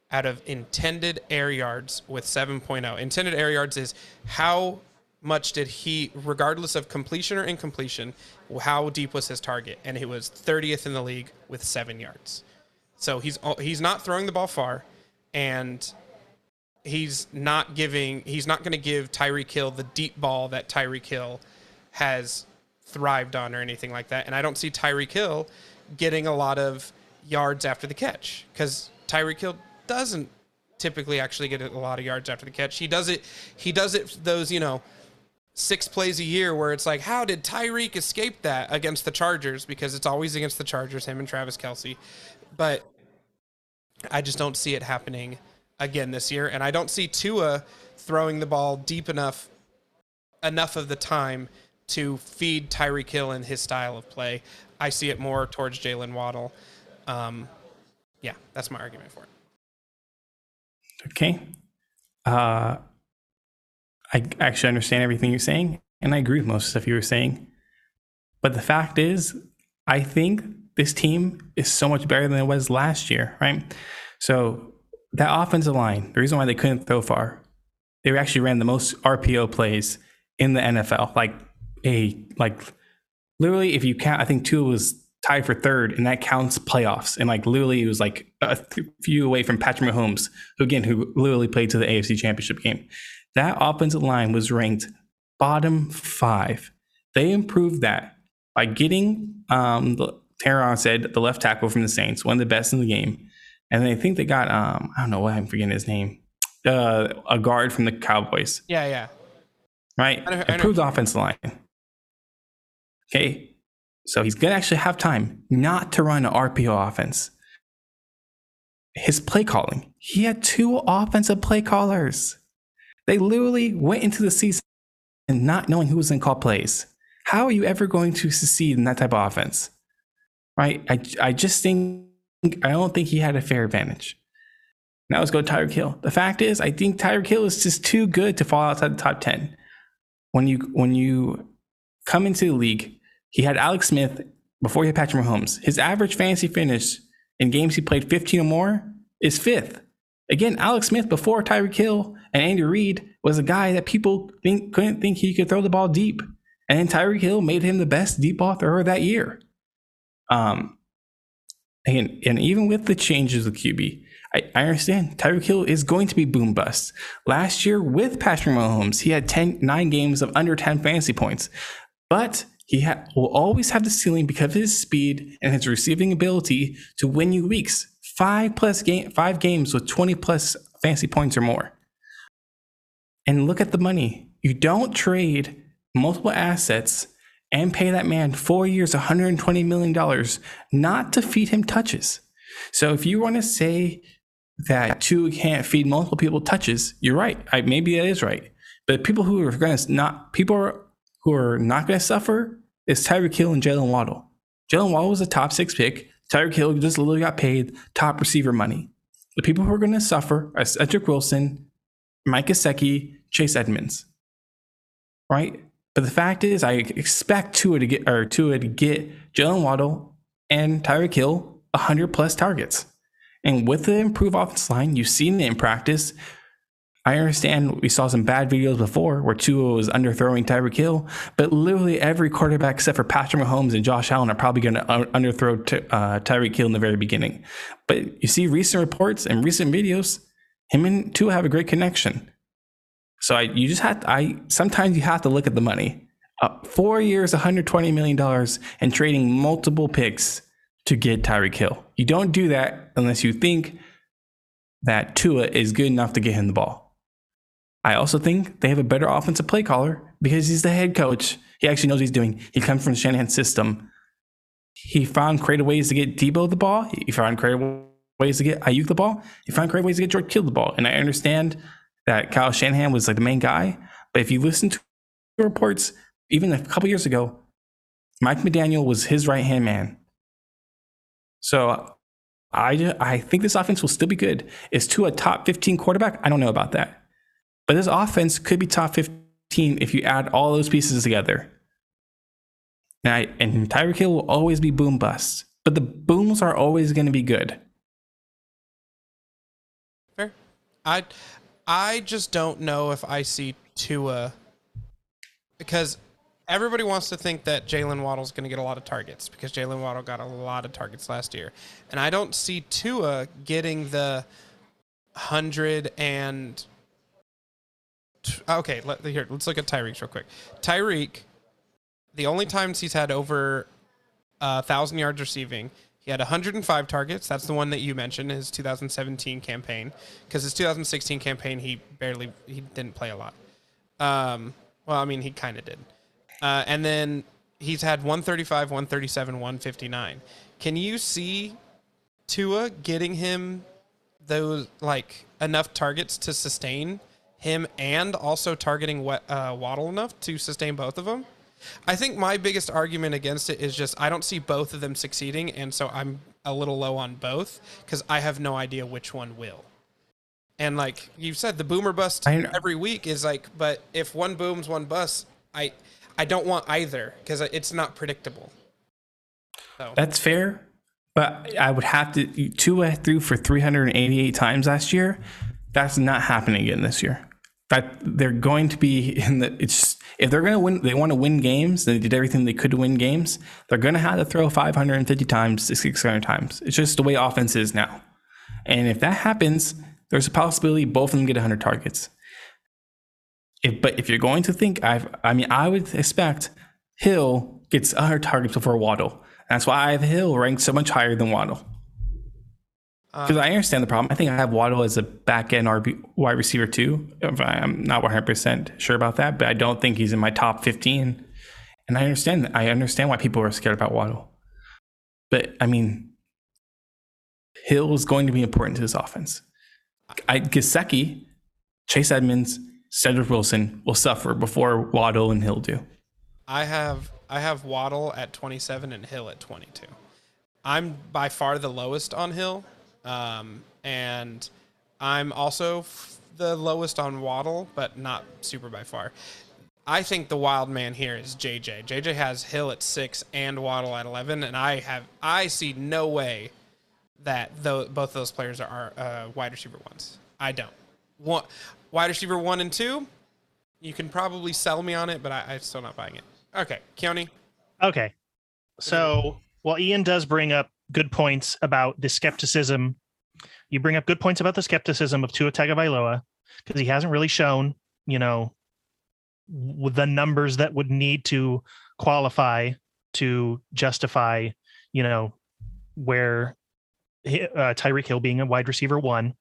out of intended air yards with 7.0. Intended air yards is how much did he, regardless of completion or incompletion, how deep was his target? And he was 30th in the league with seven yards. So he's he's not throwing the ball far, and he's not giving he's not going to give Tyreek Hill the deep ball that Tyreek Hill has thrived on or anything like that. And I don't see Tyreek Hill getting a lot of yards after the catch because Tyreek Hill doesn't typically actually get a lot of yards after the catch. He does it he does it those, you know, six plays a year where it's like, how did Tyreek escape that against the Chargers? Because it's always against the Chargers, him and Travis Kelce. But I just don't see it happening again this year. And I don't see Tua throwing the ball deep enough enough of the time to feed Tyreek Hill in his style of play. I see it more towards Jaylen Waddle. Um, yeah, that's my argument for it. Okay. Uh, I actually understand everything you're saying, and I agree with most of stuff you were saying. But the fact is, I think this team is so much better than it was last year, right? So that offensive line, the reason why they couldn't throw far, they actually ran the most RPO plays in the NFL. Like a like literally, if you count, I think Tua was tied for third, and that counts playoffs. And like literally, it was like a few away from Patrick Mahomes, who again, who literally played to the AFC Championship game. That offensive line was ranked bottom five. They improved that by getting um, the Teron said the left tackle from the Saints, one of the best in the game, and I think they got um, I don't know why I'm forgetting his name, uh, a guard from the Cowboys. Yeah, yeah. Right, I know, I improved offensive line. Okay, so he's gonna actually have time not to run an RPO offense. His play calling, he had two offensive play callers. They literally went into the season and not knowing who was going to call plays. How are you ever going to succeed in that type of offense? Right? I, I just think, I don't think he had a fair advantage. Now let's go Tyreek Hill. The fact is, I think Tyreek Hill is just too good to fall outside the top 10. When you, when you come into the league, he had Alex Smith before he had Patrick Mahomes. His average fantasy finish in games he played 15 or more is fifth. Again, Alex Smith before Tyreek Hill and Andy Reid was a guy that people think, couldn't think he could throw the ball deep. And Tyreek Hill made him the best deep ball thrower that year. Um, and, and even with the changes of QB, I, I understand Tyreek Hill is going to be boom bust. Last year with Patrick Mahomes, he had 10, nine games of under 10 fantasy points. But he ha- will always have the ceiling because of his speed and his receiving ability to win you weeks. Five plus game, five games with 20 plus fancy points or more. And look at the money. You don't trade multiple assets and pay that man four years, $120 million, not to feed him touches. So if you want to say that Tua can't feed multiple people touches, you're right. I, maybe that is right. But people who are going to not, people are, who are not going to suffer is Tyreek Hill and Jaylen Waddle. Jaylen Waddle was a top six pick. Tyreek Hill just literally got paid top receiver money. The people who are going to suffer are Cedric Wilson, Mike Gesicki, Chase Edmonds. Right? But the fact is, I expect Tua to get or Tua to get Jaylen Waddle and Tyreek Hill 100 plus targets. And with the improved offensive line, you've seen it in practice. I understand we saw some bad videos before where Tua was underthrowing Tyreek Hill, but literally every quarterback except for Patrick Mahomes and Josh Allen are probably going to underthrow t- uh, Tyreek Hill in the very beginning. But you see recent reports and recent videos, him and Tua have a great connection. So I, you just have to, I sometimes you have to look at the money. Uh, four years, 120 million dollars, and trading multiple picks to get Tyreek Hill. You don't do that unless you think that Tua is good enough to get him the ball. I also think they have a better offensive play caller because he's the head coach. He actually knows what he's doing. He comes from the Shanahan system. He found creative ways to get Deebo the ball. He found creative ways to get Aiyuk the ball. He found creative ways to get George Kittle the ball. And I understand that Kyle Shanahan was like the main guy. But if you listen to reports, even a couple years ago, Mike McDaniel was his right hand man. So I, I think this offense will still be good. Is Tua a top 15 quarterback? I don't know about that. But this offense could be top 15 if you add all those pieces together. And, and Tyreek Hill will always be boom bust, but the booms are always going to be good. Fair. I I just don't know if I see Tua because everybody wants to think that Jaylen Waddle's going to get a lot of targets because Jaylen Waddle got a lot of targets last year, and I don't see Tua getting the hundred and okay, let, here, let's look at Tyreek real quick. Tyreek, the only times he's had over a thousand yards receiving, he had 105 targets. That's the one that you mentioned, his 2017 campaign. Because his 2016 campaign, he barely, he didn't play a lot. Um, well, I mean, he kind of did. Uh, and then he's had 135, 137, 159. Can you see Tua getting him those like enough targets to sustain him and also targeting uh, Waddle enough to sustain both of them. I think my biggest argument against it is just I don't see both of them succeeding, and so I'm a little low on both because I have no idea which one will. And like you said, the boomer bust every week is like, but if one booms, one busts, I I don't want either because it's not predictable. So That's fair, but I would have to Tua threw for 388 times last year. That's not happening again this year. That they're going to be in the. It's if they're going to win, they want to win games. They did everything they could to win games. They're going to have to throw 550 times to 600 times. It's just the way offense is now. And if that happens, there's a possibility both of them get 100 targets. If, but if you're going to think, I've, I mean, I would expect Hill gets 100 targets before Waddle. That's why I have Hill ranked so much higher than Waddle. Because I understand the problem. I think I have Waddle as a back end RB wide receiver too. I'm not 100% sure about that, but I don't think he's in my top 15. And I understand I understand why people are scared about Waddle. But I mean, Hill is going to be important to this offense. I Gesicki, Chase Edmonds, Cedric Wilson will suffer before Waddle and Hill do. I have I have Waddle at 27 and Hill at 22. I'm by far the lowest on Hill, um, and I'm also f- the lowest on Waddle, but not super by far. I think the wild man here is JJ. JJ has Hill at six and Waddle at 11, and I have I see no way that though both those players are uh, wide receiver ones. I don't. One, wide receiver one and two, you can probably sell me on it, but I, I'm still not buying it. Okay, Keone. Okay. So, well, Ian does bring up good points about the skepticism. You bring up good points about the skepticism of Tua Tagovailoa because he hasn't really shown, you know, the numbers that would need to qualify to justify, you know, where uh, Tyreek Hill being a wide receiver one,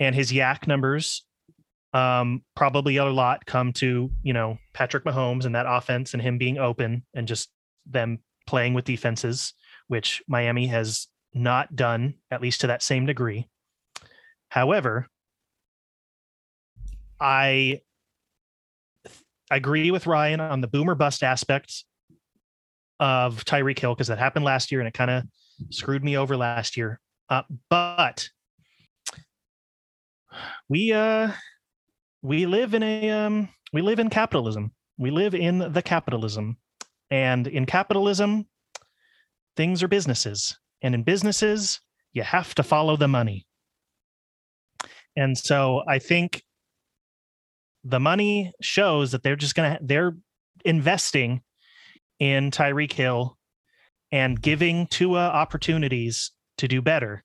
and his YAC numbers um, probably a lot come to you know Patrick Mahomes and that offense and him being open and just them playing with defenses, which Miami has not done at least to that same degree. However, I agree with Ryan on the boomer bust aspect of Tyreek Hill because that happened last year and it kind of screwed me over last year. Uh, but we uh we live in a um we live in capitalism we live in the capitalism and in capitalism things are businesses. And in businesses you have to follow the money. And so i think the money shows that they're just gonna they're investing in tyreek hill and giving tua opportunities to do better.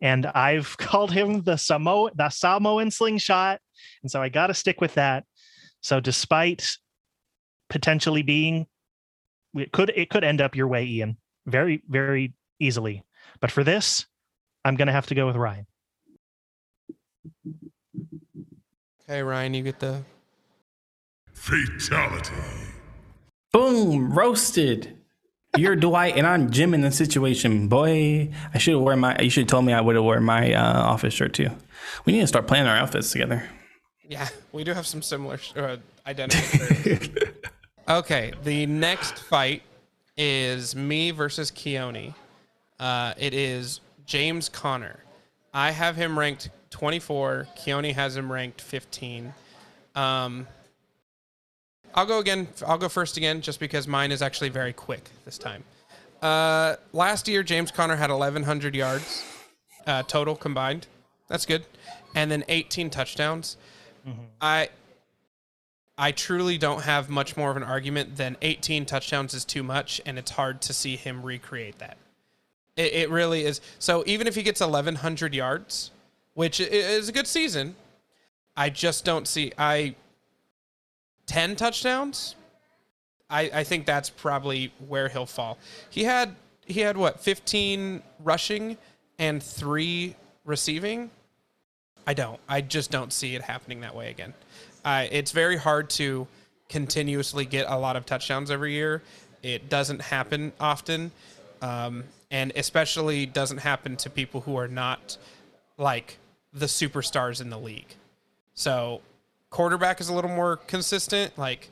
And i've (laughs) called him the samo the samoan slingshot. And so I got to stick with that. So despite potentially being it could it could end up your way Ian very very easily. But for this, I'm going to have to go with Ryan. Okay, Ryan, you get the. Fatality. Boom, roasted. You're (laughs) Dwight and I'm Jim in the situation. Boy, I should have worn my. You should have told me I would have worn my uh, office shirt too. We need to start planning our outfits together. Yeah, we do have some similar sh- uh, (laughs) identical. Okay, the next fight is me versus Keone. Uh, it is James Conner. I have him ranked 24. Keone has him ranked 15. Um, I'll go again. I'll go first again, just because mine is actually very quick this time. Uh, last year, James Conner had 1,100 yards uh, total combined. That's good, and then 18 touchdowns. I I truly don't have much more of an argument than 18 touchdowns is too much, and it's hard to see him recreate that. It, it really is. So even if he gets 1,100 yards, which is a good season, I just don't see. I 10 touchdowns. I I think that's probably where he'll fall. He had he had what 15 rushing and three receiving. I don't. I just don't see it happening that way again. Uh, it's very hard to continuously get a lot of touchdowns every year. It doesn't happen often, um, and especially doesn't happen to people who are not like the superstars in the league. So, quarterback is a little more consistent. Like,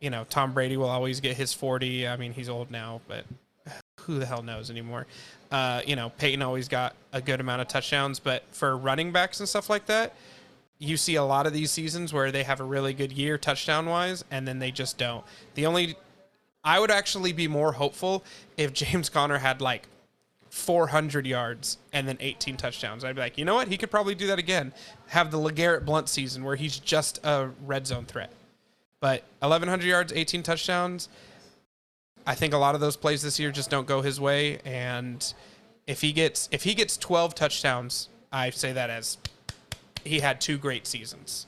you know, Tom Brady will always get his 40. I mean, he's old now, but who the hell knows anymore? Uh, you know, Peyton always got a good amount of touchdowns, but for running backs and stuff like that, you see a lot of these seasons where they have a really good year touchdown wise, and then they just don't. The only I would actually be more hopeful if (laughs) James Conner had like 400 yards and then 18 touchdowns. I'd be like, you know what? He could probably do that again. Have the LeGarrette Blunt season where he's just a red zone threat. But 1,100 yards, 18 touchdowns. I think a lot of those plays this year just don't go his way. And if he gets if he gets 12 touchdowns, I say that as he had two great seasons.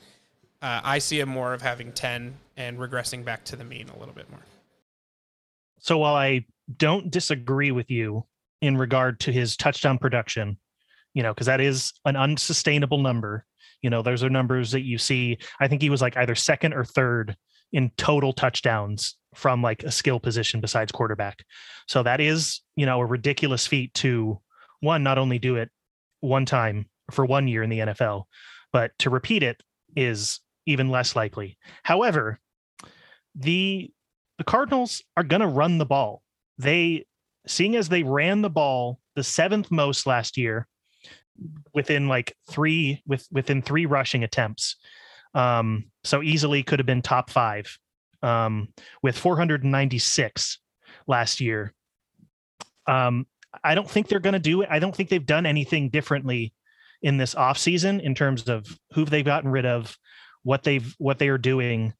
Uh, I see him more of having 10 and regressing back to the mean a little bit more. So while I don't disagree with you in regard to his touchdown production, you know, because that is an unsustainable number. You know, those are numbers that you see. I think he was like either second or third in total touchdowns from like a skill position besides quarterback. So that is, you know, a ridiculous feat to one, not only do it one time for one year in the NFL, but to repeat it is even less likely. However, the the Cardinals are going to run the ball. They seeing as they ran the ball the seventh most last year within like three with within three rushing attempts um so easily could have been top five um with 496 last year um i don't think they're going to do it i don't think they've done anything differently in this off season in terms of who they've gotten rid of what they've what they are doing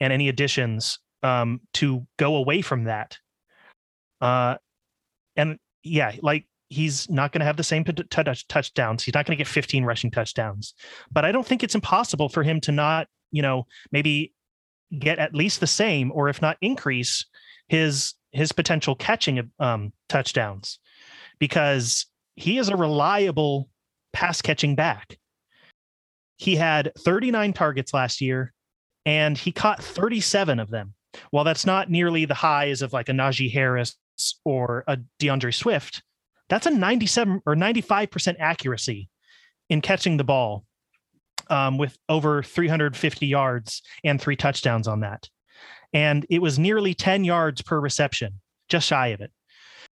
and any additions um to go away from that uh and yeah, like he's not going to have the same t- touch- touchdowns. He's not going to get 15 rushing touchdowns. But I don't think it's impossible for him to not, you know, maybe get at least the same or if not increase his his potential catching um, touchdowns because he is a reliable pass catching back. He had 39 targets last year and he caught 37 of them. While that's not nearly the highs of like a Najee Harris or a D'Andre Swift, that's a 97 or 95% accuracy in catching the ball um, with over 350 yards and three touchdowns on that. And it was nearly 10 yards per reception, just shy of it.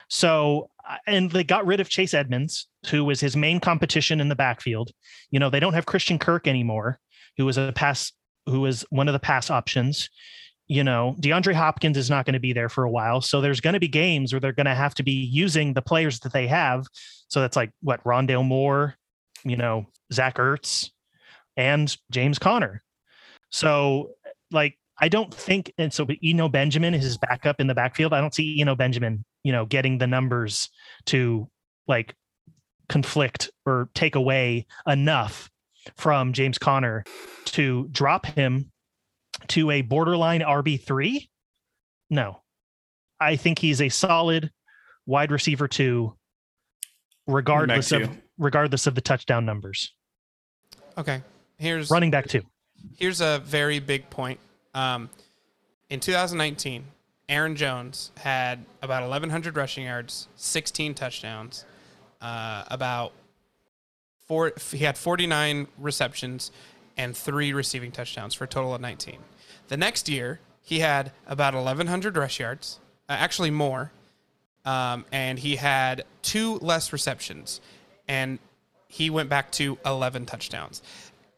So, and they got rid of Chase Edmonds, who was his main competition in the backfield. You know, they don't have Christian Kirk anymore, who was a pass, who was one of the pass options you know, DeAndre Hopkins is not going to be there for a while. So there's going to be games where they're going to have to be using the players that they have. So that's like what Rondale Moore, you know, Zach Ertz, and James Conner. So like I don't think and so Eno Benjamin is his backup in the backfield. I don't see Eno Benjamin, you know, getting the numbers to like conflict or take away enough from James Conner to drop him to a borderline RB3? No. I think he's a solid wide receiver two, regardless of regardless of the touchdown numbers. Okay. Here's running back two. Here's a very big point. Um, in 2019, Aaron Jones had about 1,100 rushing yards, 16 touchdowns, uh, about four. He had 49 receptions and three receiving touchdowns for a total of 19. The next year, he had about 1,100 rush yards, uh, actually more, um, and he had two less receptions, and he went back to 11 touchdowns.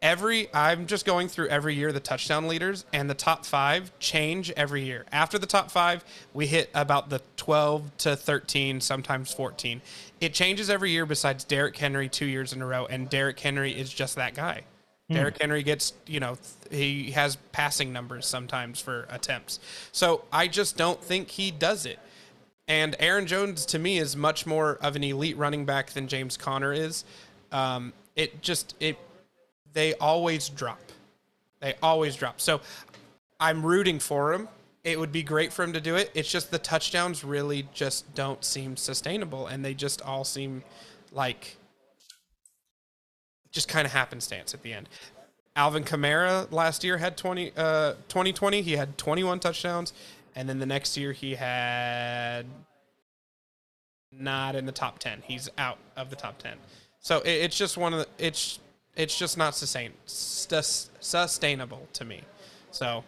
Every I'm just going through every year the touchdown leaders and the top five change every year. After the top five, we hit about the 12 to 13, sometimes 14. It changes every year. Besides Derrick Henry two years in a row, and Derrick Henry is just that guy. Hmm. Derrick Henry gets, you know, he has passing numbers sometimes for attempts. So I just don't think he does it. And Aaron Jones to me is much more of an elite running back than James Conner is. Um, it just it they always drop. They always drop. So I'm rooting for him. It would be great for him to do it. It's just the touchdowns really just don't seem sustainable and they just all seem like just kind of happenstance at the end. Alvin Kamara last year had 20, uh, 2020, he had 21 touchdowns. And then the next year he had not in the top 10. He's out of the top 10. So it, it's just one of the, it's, it's just not sustain, sustainable to me. So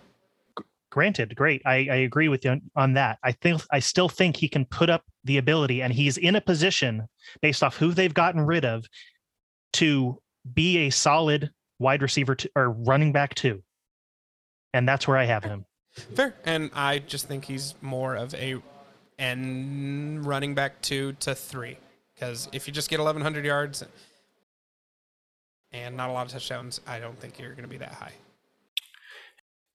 granted, great. I, I agree with you on, that. I think I still think he can put up the ability and he's in a position based off who they've gotten rid of to be a solid wide receiver to, or running back two. And that's where I have him. Fair. And I just think he's more of a N running back two to three. Because if you just get 1,100 yards and not a lot of touchdowns, I don't think you're going to be that high.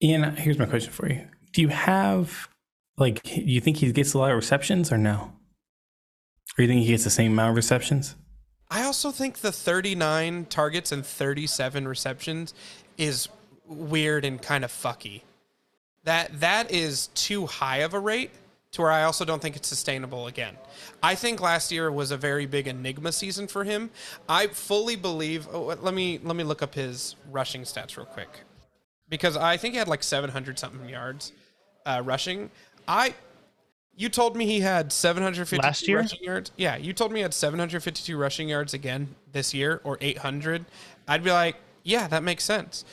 Ian, here's my question for you. Do you have, like, do you think he gets a lot of receptions or no? Or you think he gets the same amount of receptions? I also think the 39 targets and 37 receptions is weird and kind of fucky. That that is too high of a rate to where I also don't think it's sustainable again. I think last year was a very big enigma season for him. I fully believe oh, let me let me look up his rushing stats real quick. Because I think he had like 700 something yards uh, rushing. I you told me he had 750 Last year? rushing yards. Yeah, you told me he had 752 rushing yards again this year or 800. I'd be like, yeah, that makes sense.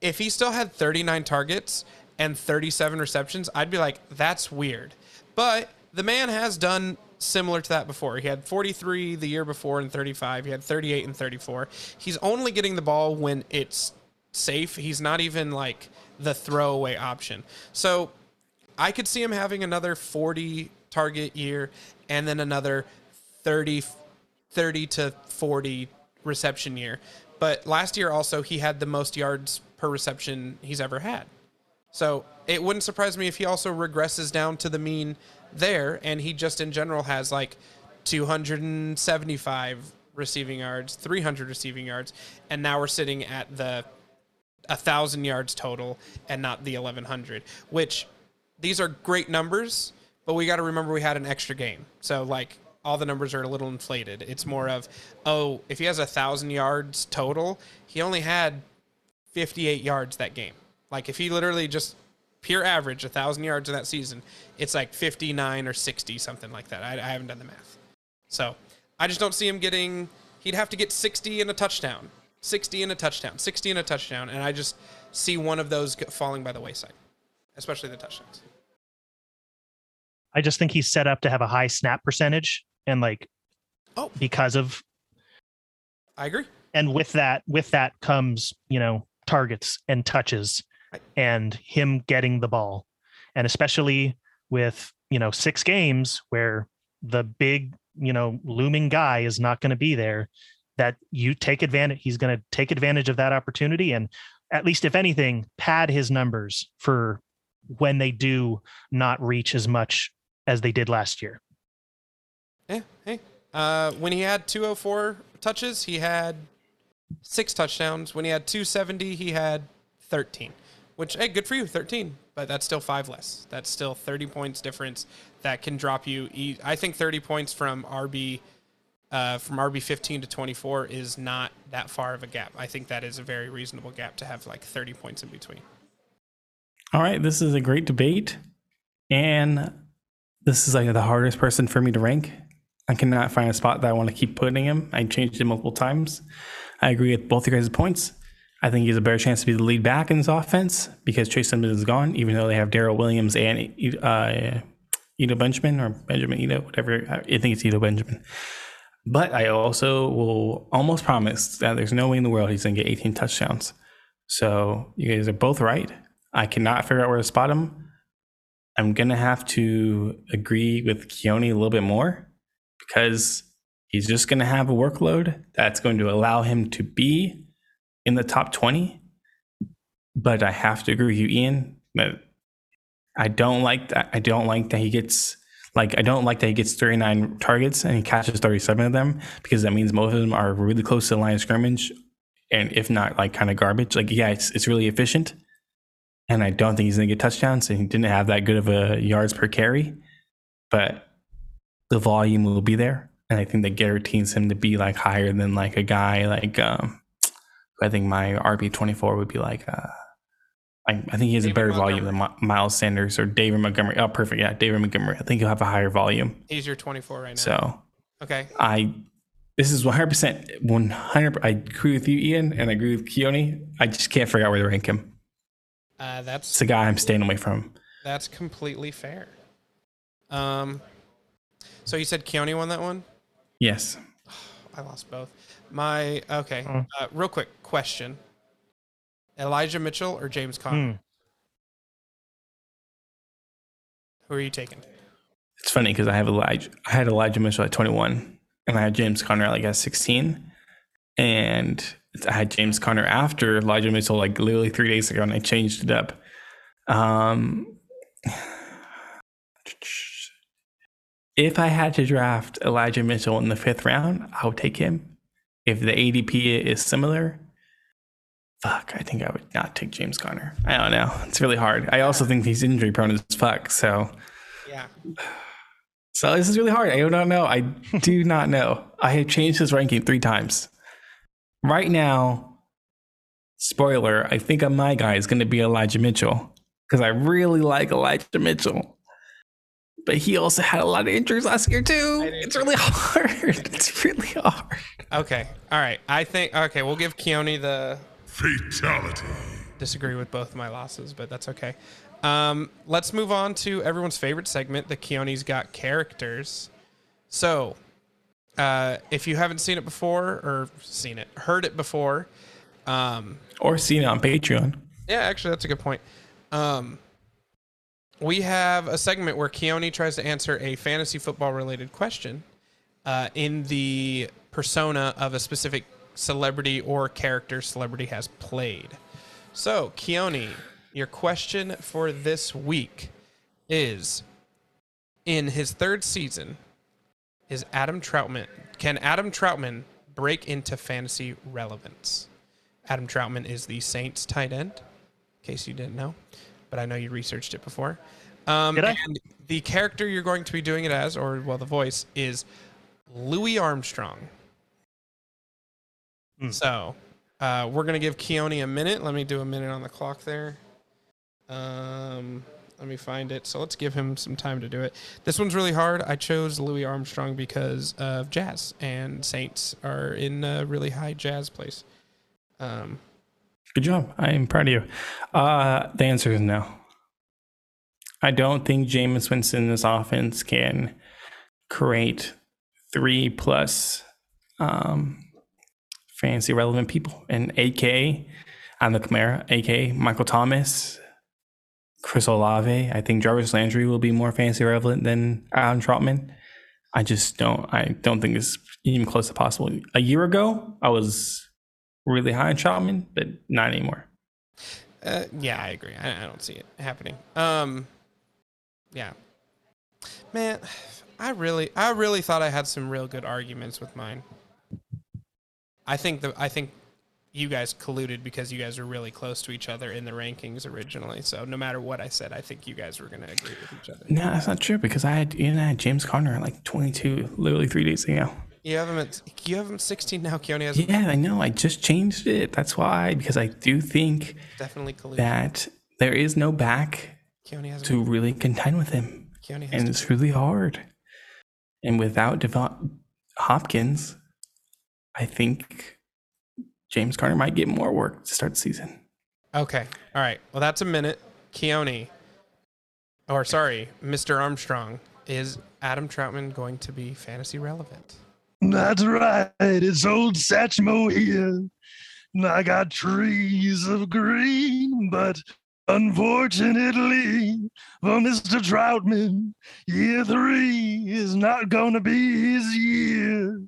If he still had 39 targets and 37 receptions, I'd be like, that's weird. But the man has done similar to that before. He had 43 the year before and 35. He had 38 and 34. He's only getting the ball when it's safe. He's not even like the throwaway option. So I could see him having another 40 target year and then another 30 30 to 40 reception year. But last year also he had the most yards per reception he's ever had. So it wouldn't surprise me if he also regresses down to the mean there and he just in general has like 275 receiving yards, 300 receiving yards, and now we're sitting at the a thousand yards total and not the 1100, which these are great numbers, but we got to remember we had an extra game. So like all the numbers are a little inflated. It's more of, oh, if he has a thousand yards total, he only had 58 yards that game. Like if he literally just pure average a thousand yards in that season, it's like 59 or 60, something like that. I, I haven't done the math. So I just don't see him getting. He'd have to get 60 and a touchdown, 60 and a touchdown, 60 and a touchdown, and I just see one of those falling by the wayside, especially the touchdowns. I just think he's set up to have a high snap percentage and like Oh. because of I agree. and with that with that comes, you know, targets and touches. And him getting the ball. And especially with, you know, six games where the big, you know, looming guy is not going to be there, that you take advantage he's going to take advantage of that opportunity and at least if anything pad his numbers for when they do not reach as much as they did last year. Yeah. Hey. Uh, when he had 204 touches, he had six touchdowns. When he had 270, he had 13. Which, hey, good for you, 13. But that's still five less. That's still 30 points difference. That can drop you. I think 30 points from RB, uh, from RB 15 to 24 is not that far of a gap. I think that is a very reasonable gap to have like 30 points in between. All right, this is a great debate, and this is like the hardest person for me to rank. I cannot find a spot that I want to keep putting him. I changed it multiple times. I agree with both your guys' points. I think he has a better chance to be the lead back in this offense because Chase Simmons is gone, even though they have Daryl Williams and uh, Benjamin or Benjamin Ito, whatever. I think it's Ito Benjamin. But I also will almost promise that there's no way in the world he's going to get 18 touchdowns. So you guys are both right. I cannot figure out where to spot him. I'm going to have to agree with Keone a little bit more because he's just going to have a workload that's going to allow him to be in the top 20. But I have to agree with you, Ian. I don't like that. I don't like that he gets like I don't like that he gets 39 targets and he catches 37 of them because that means most of them are really close to the line of scrimmage, and if not like kind of garbage. Like yeah, it's it's really efficient, and I don't think he's gonna get touchdowns. And he didn't have that good of a yards per carry, but the volume will be there, and I think that guarantees him to be like higher than like a guy like um. I think my RB 24 would be like uh. I, I think he has a David better volume than Mi- Miles Sanders or David Montgomery. Oh, perfect. Yeah, David Montgomery. I think he'll have a higher volume. He's your 24 right now. So okay. I, this is 100%, 100. I agree with you, Ian, and I agree with Keone. I just can't figure out where to rank him. Uh, It's that's the guy I'm staying away from. that's completely fair. Um, so you said Keone won that one. Yes. (sighs) I lost both. My okay. Hmm. Uh, real quick question: Elijah Mitchell or James Conner? Hmm. Who are you taking? It's funny because I have Elijah. I had Elijah Mitchell at 21, and I had James Conner like at 16, and I had James Conner after Elijah Mitchell like literally three days ago, and I changed it up. Um, if I had to draft Elijah Mitchell in the fifth round, I would take him. If the ADP is similar, fuck, I think I would not take James Conner. I don't know. It's really hard. I also think he's injury prone as fuck. So Yeah. So this is really hard. I don't know. I do not know. I have changed his ranking three times. Right now, spoiler, I think my guy is going to be Elijah Mitchell because I really like Elijah Mitchell. But he also had a lot of injuries last year too. It's really (laughs) hard. It's really hard. Okay. All right. I think okay, we'll give Keone the Fatality. disagree with both of my losses, but that's okay. Um, let's move on to everyone's favorite segment, the Keone's Got Characters. So, uh, if you haven't seen it before, or seen it, heard it before, um, Or seen it on Patreon. yeah, actually, that's a good point. Um, we have a segment where Keone tries to answer a fantasy football related question uh, in the persona of a specific celebrity or character celebrity has played. So, Keone, your question for this week is in his third season, is Adam Trautman can Adam Trautman break into fantasy relevance? Adam Trautman is the Saints tight end, in case you didn't know, but I know you researched it before. Um, Did I? And the character you're going to be doing it as, or well, the voice is Louis Armstrong. Hmm. So uh, we're gonna give Keone a minute. Let me do a minute on the clock there. Um, let me find it. So let's give him some time to do it. This one's really hard. I chose Louis Armstrong because of jazz, and Saints are in a really high jazz place. Um, Good job. I am proud of you. Uh, the answer is no. I don't think Jameis Winston's offense can create three plus um, fantasy relevant people. And AK, Alvin Kamara, AK, Michael Thomas, Chris Olave. I think Jarvis Landry will be more fantasy relevant than Adam Trautman. I just don't. I don't think it's even close to possible. A year ago, I was really high on Trautman, but not anymore. uh, yeah, I agree. I, I don't see it happening. Um, yeah, man, (sighs) I really, I really thought I had some real good arguments with mine. I think the, I think you guys colluded because you guys were really close to each other in the rankings originally. So no matter what I said, I think you guys were going to agree with each other. No, that's not true because I had even I had James Conner at like 22, literally three days ago. You have him at, you have him 16 now. Keone has him Yeah, I know. I just changed it. That's why because I do think definitely colluded. that there is no back to really contend with him, has and it's really hard. And without DeAndre Hopkins, I think James Conner might get more work to start the season. Okay. All right. Well, that's a minute. Keone, or sorry, Mr. Armstrong, is Adam Trautman going to be fantasy relevant? That's right. It's old Satchmo here. And I got trees of green, but unfortunately for Mr. Trautman, year three is not going to be his year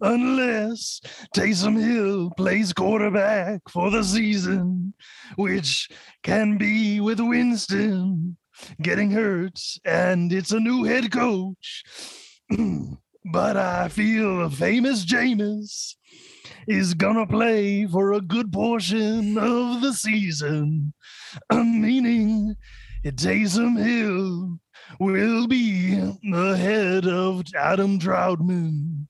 unless Taysom Hill plays quarterback for the season, which can be with Winston getting hurt, and it's a new head coach. (clears throat) but I feel a famous Jameis is gonna play for a good portion of the season, (clears throat) meaning Taysom Hill will be ahead of Adam Trautman.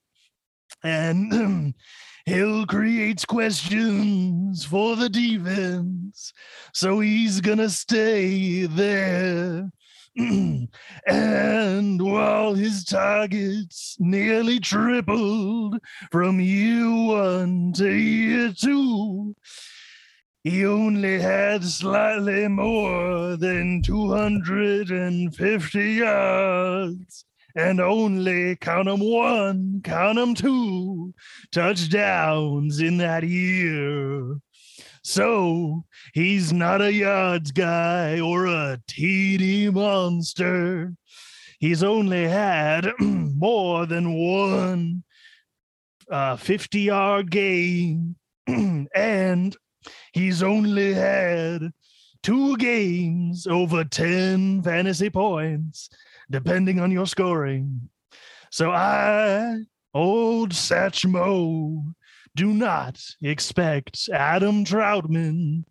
And (clears throat) Hill creates questions for the defense, so he's gonna stay there. (clears throat) and while his targets nearly tripled from year one to year two, he only had slightly more than 250 yards and only count 'em one, count 'em two touchdowns in that year. So he's not a yards guy or a TD monster. He's only had (clears throat) more than one uh, 50 yard game, (clears throat) and he's only had two games over 10 fantasy points, depending on your scoring. So I, old Satchmo, do not expect Adam Trautman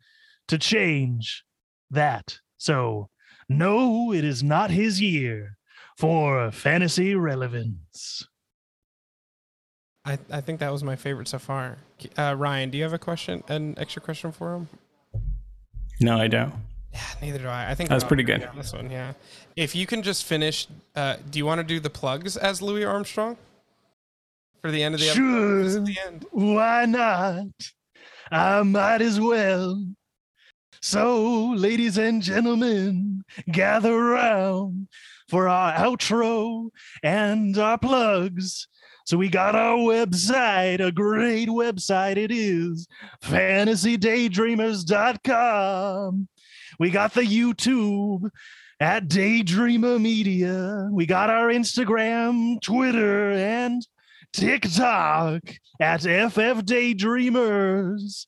to change that. So, no, it is not his year for fantasy relevance. I, I think that was my favorite so far. Uh, Ryan, do you have a question, an extra question for him? No, I don't. Yeah, (sighs) neither do I. I think That's pretty good. This one, yeah. If you can just finish, uh, do you want to do the plugs as Louis Armstrong for the end of the Sure. episode? The end. Why not? I might as well. So, ladies and gentlemen, gather around for our outro and our plugs. So, we got our website, a great website it is, fantasydaydreamers.com. We got the YouTube at Daydreamer Media. We got our Instagram, Twitter, and TikTok at FF Daydreamers.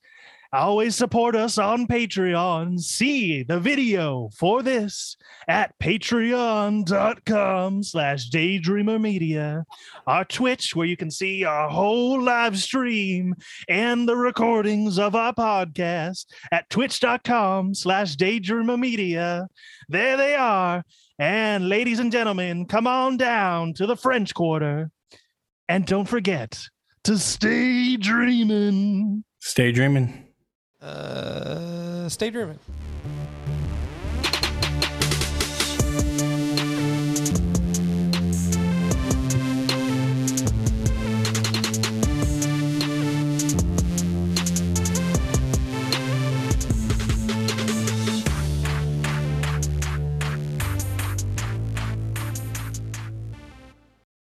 Always support us on Patreon. See the video for this at patreon.com slash daydreamer media. Our Twitch, where you can see our whole live stream and the recordings of our podcast at twitch.com slash daydreamer media. There they are. And ladies and gentlemen, come on down to the French Quarter. And don't forget to stay dreaming. Stay dreaming. Uh, stay driven.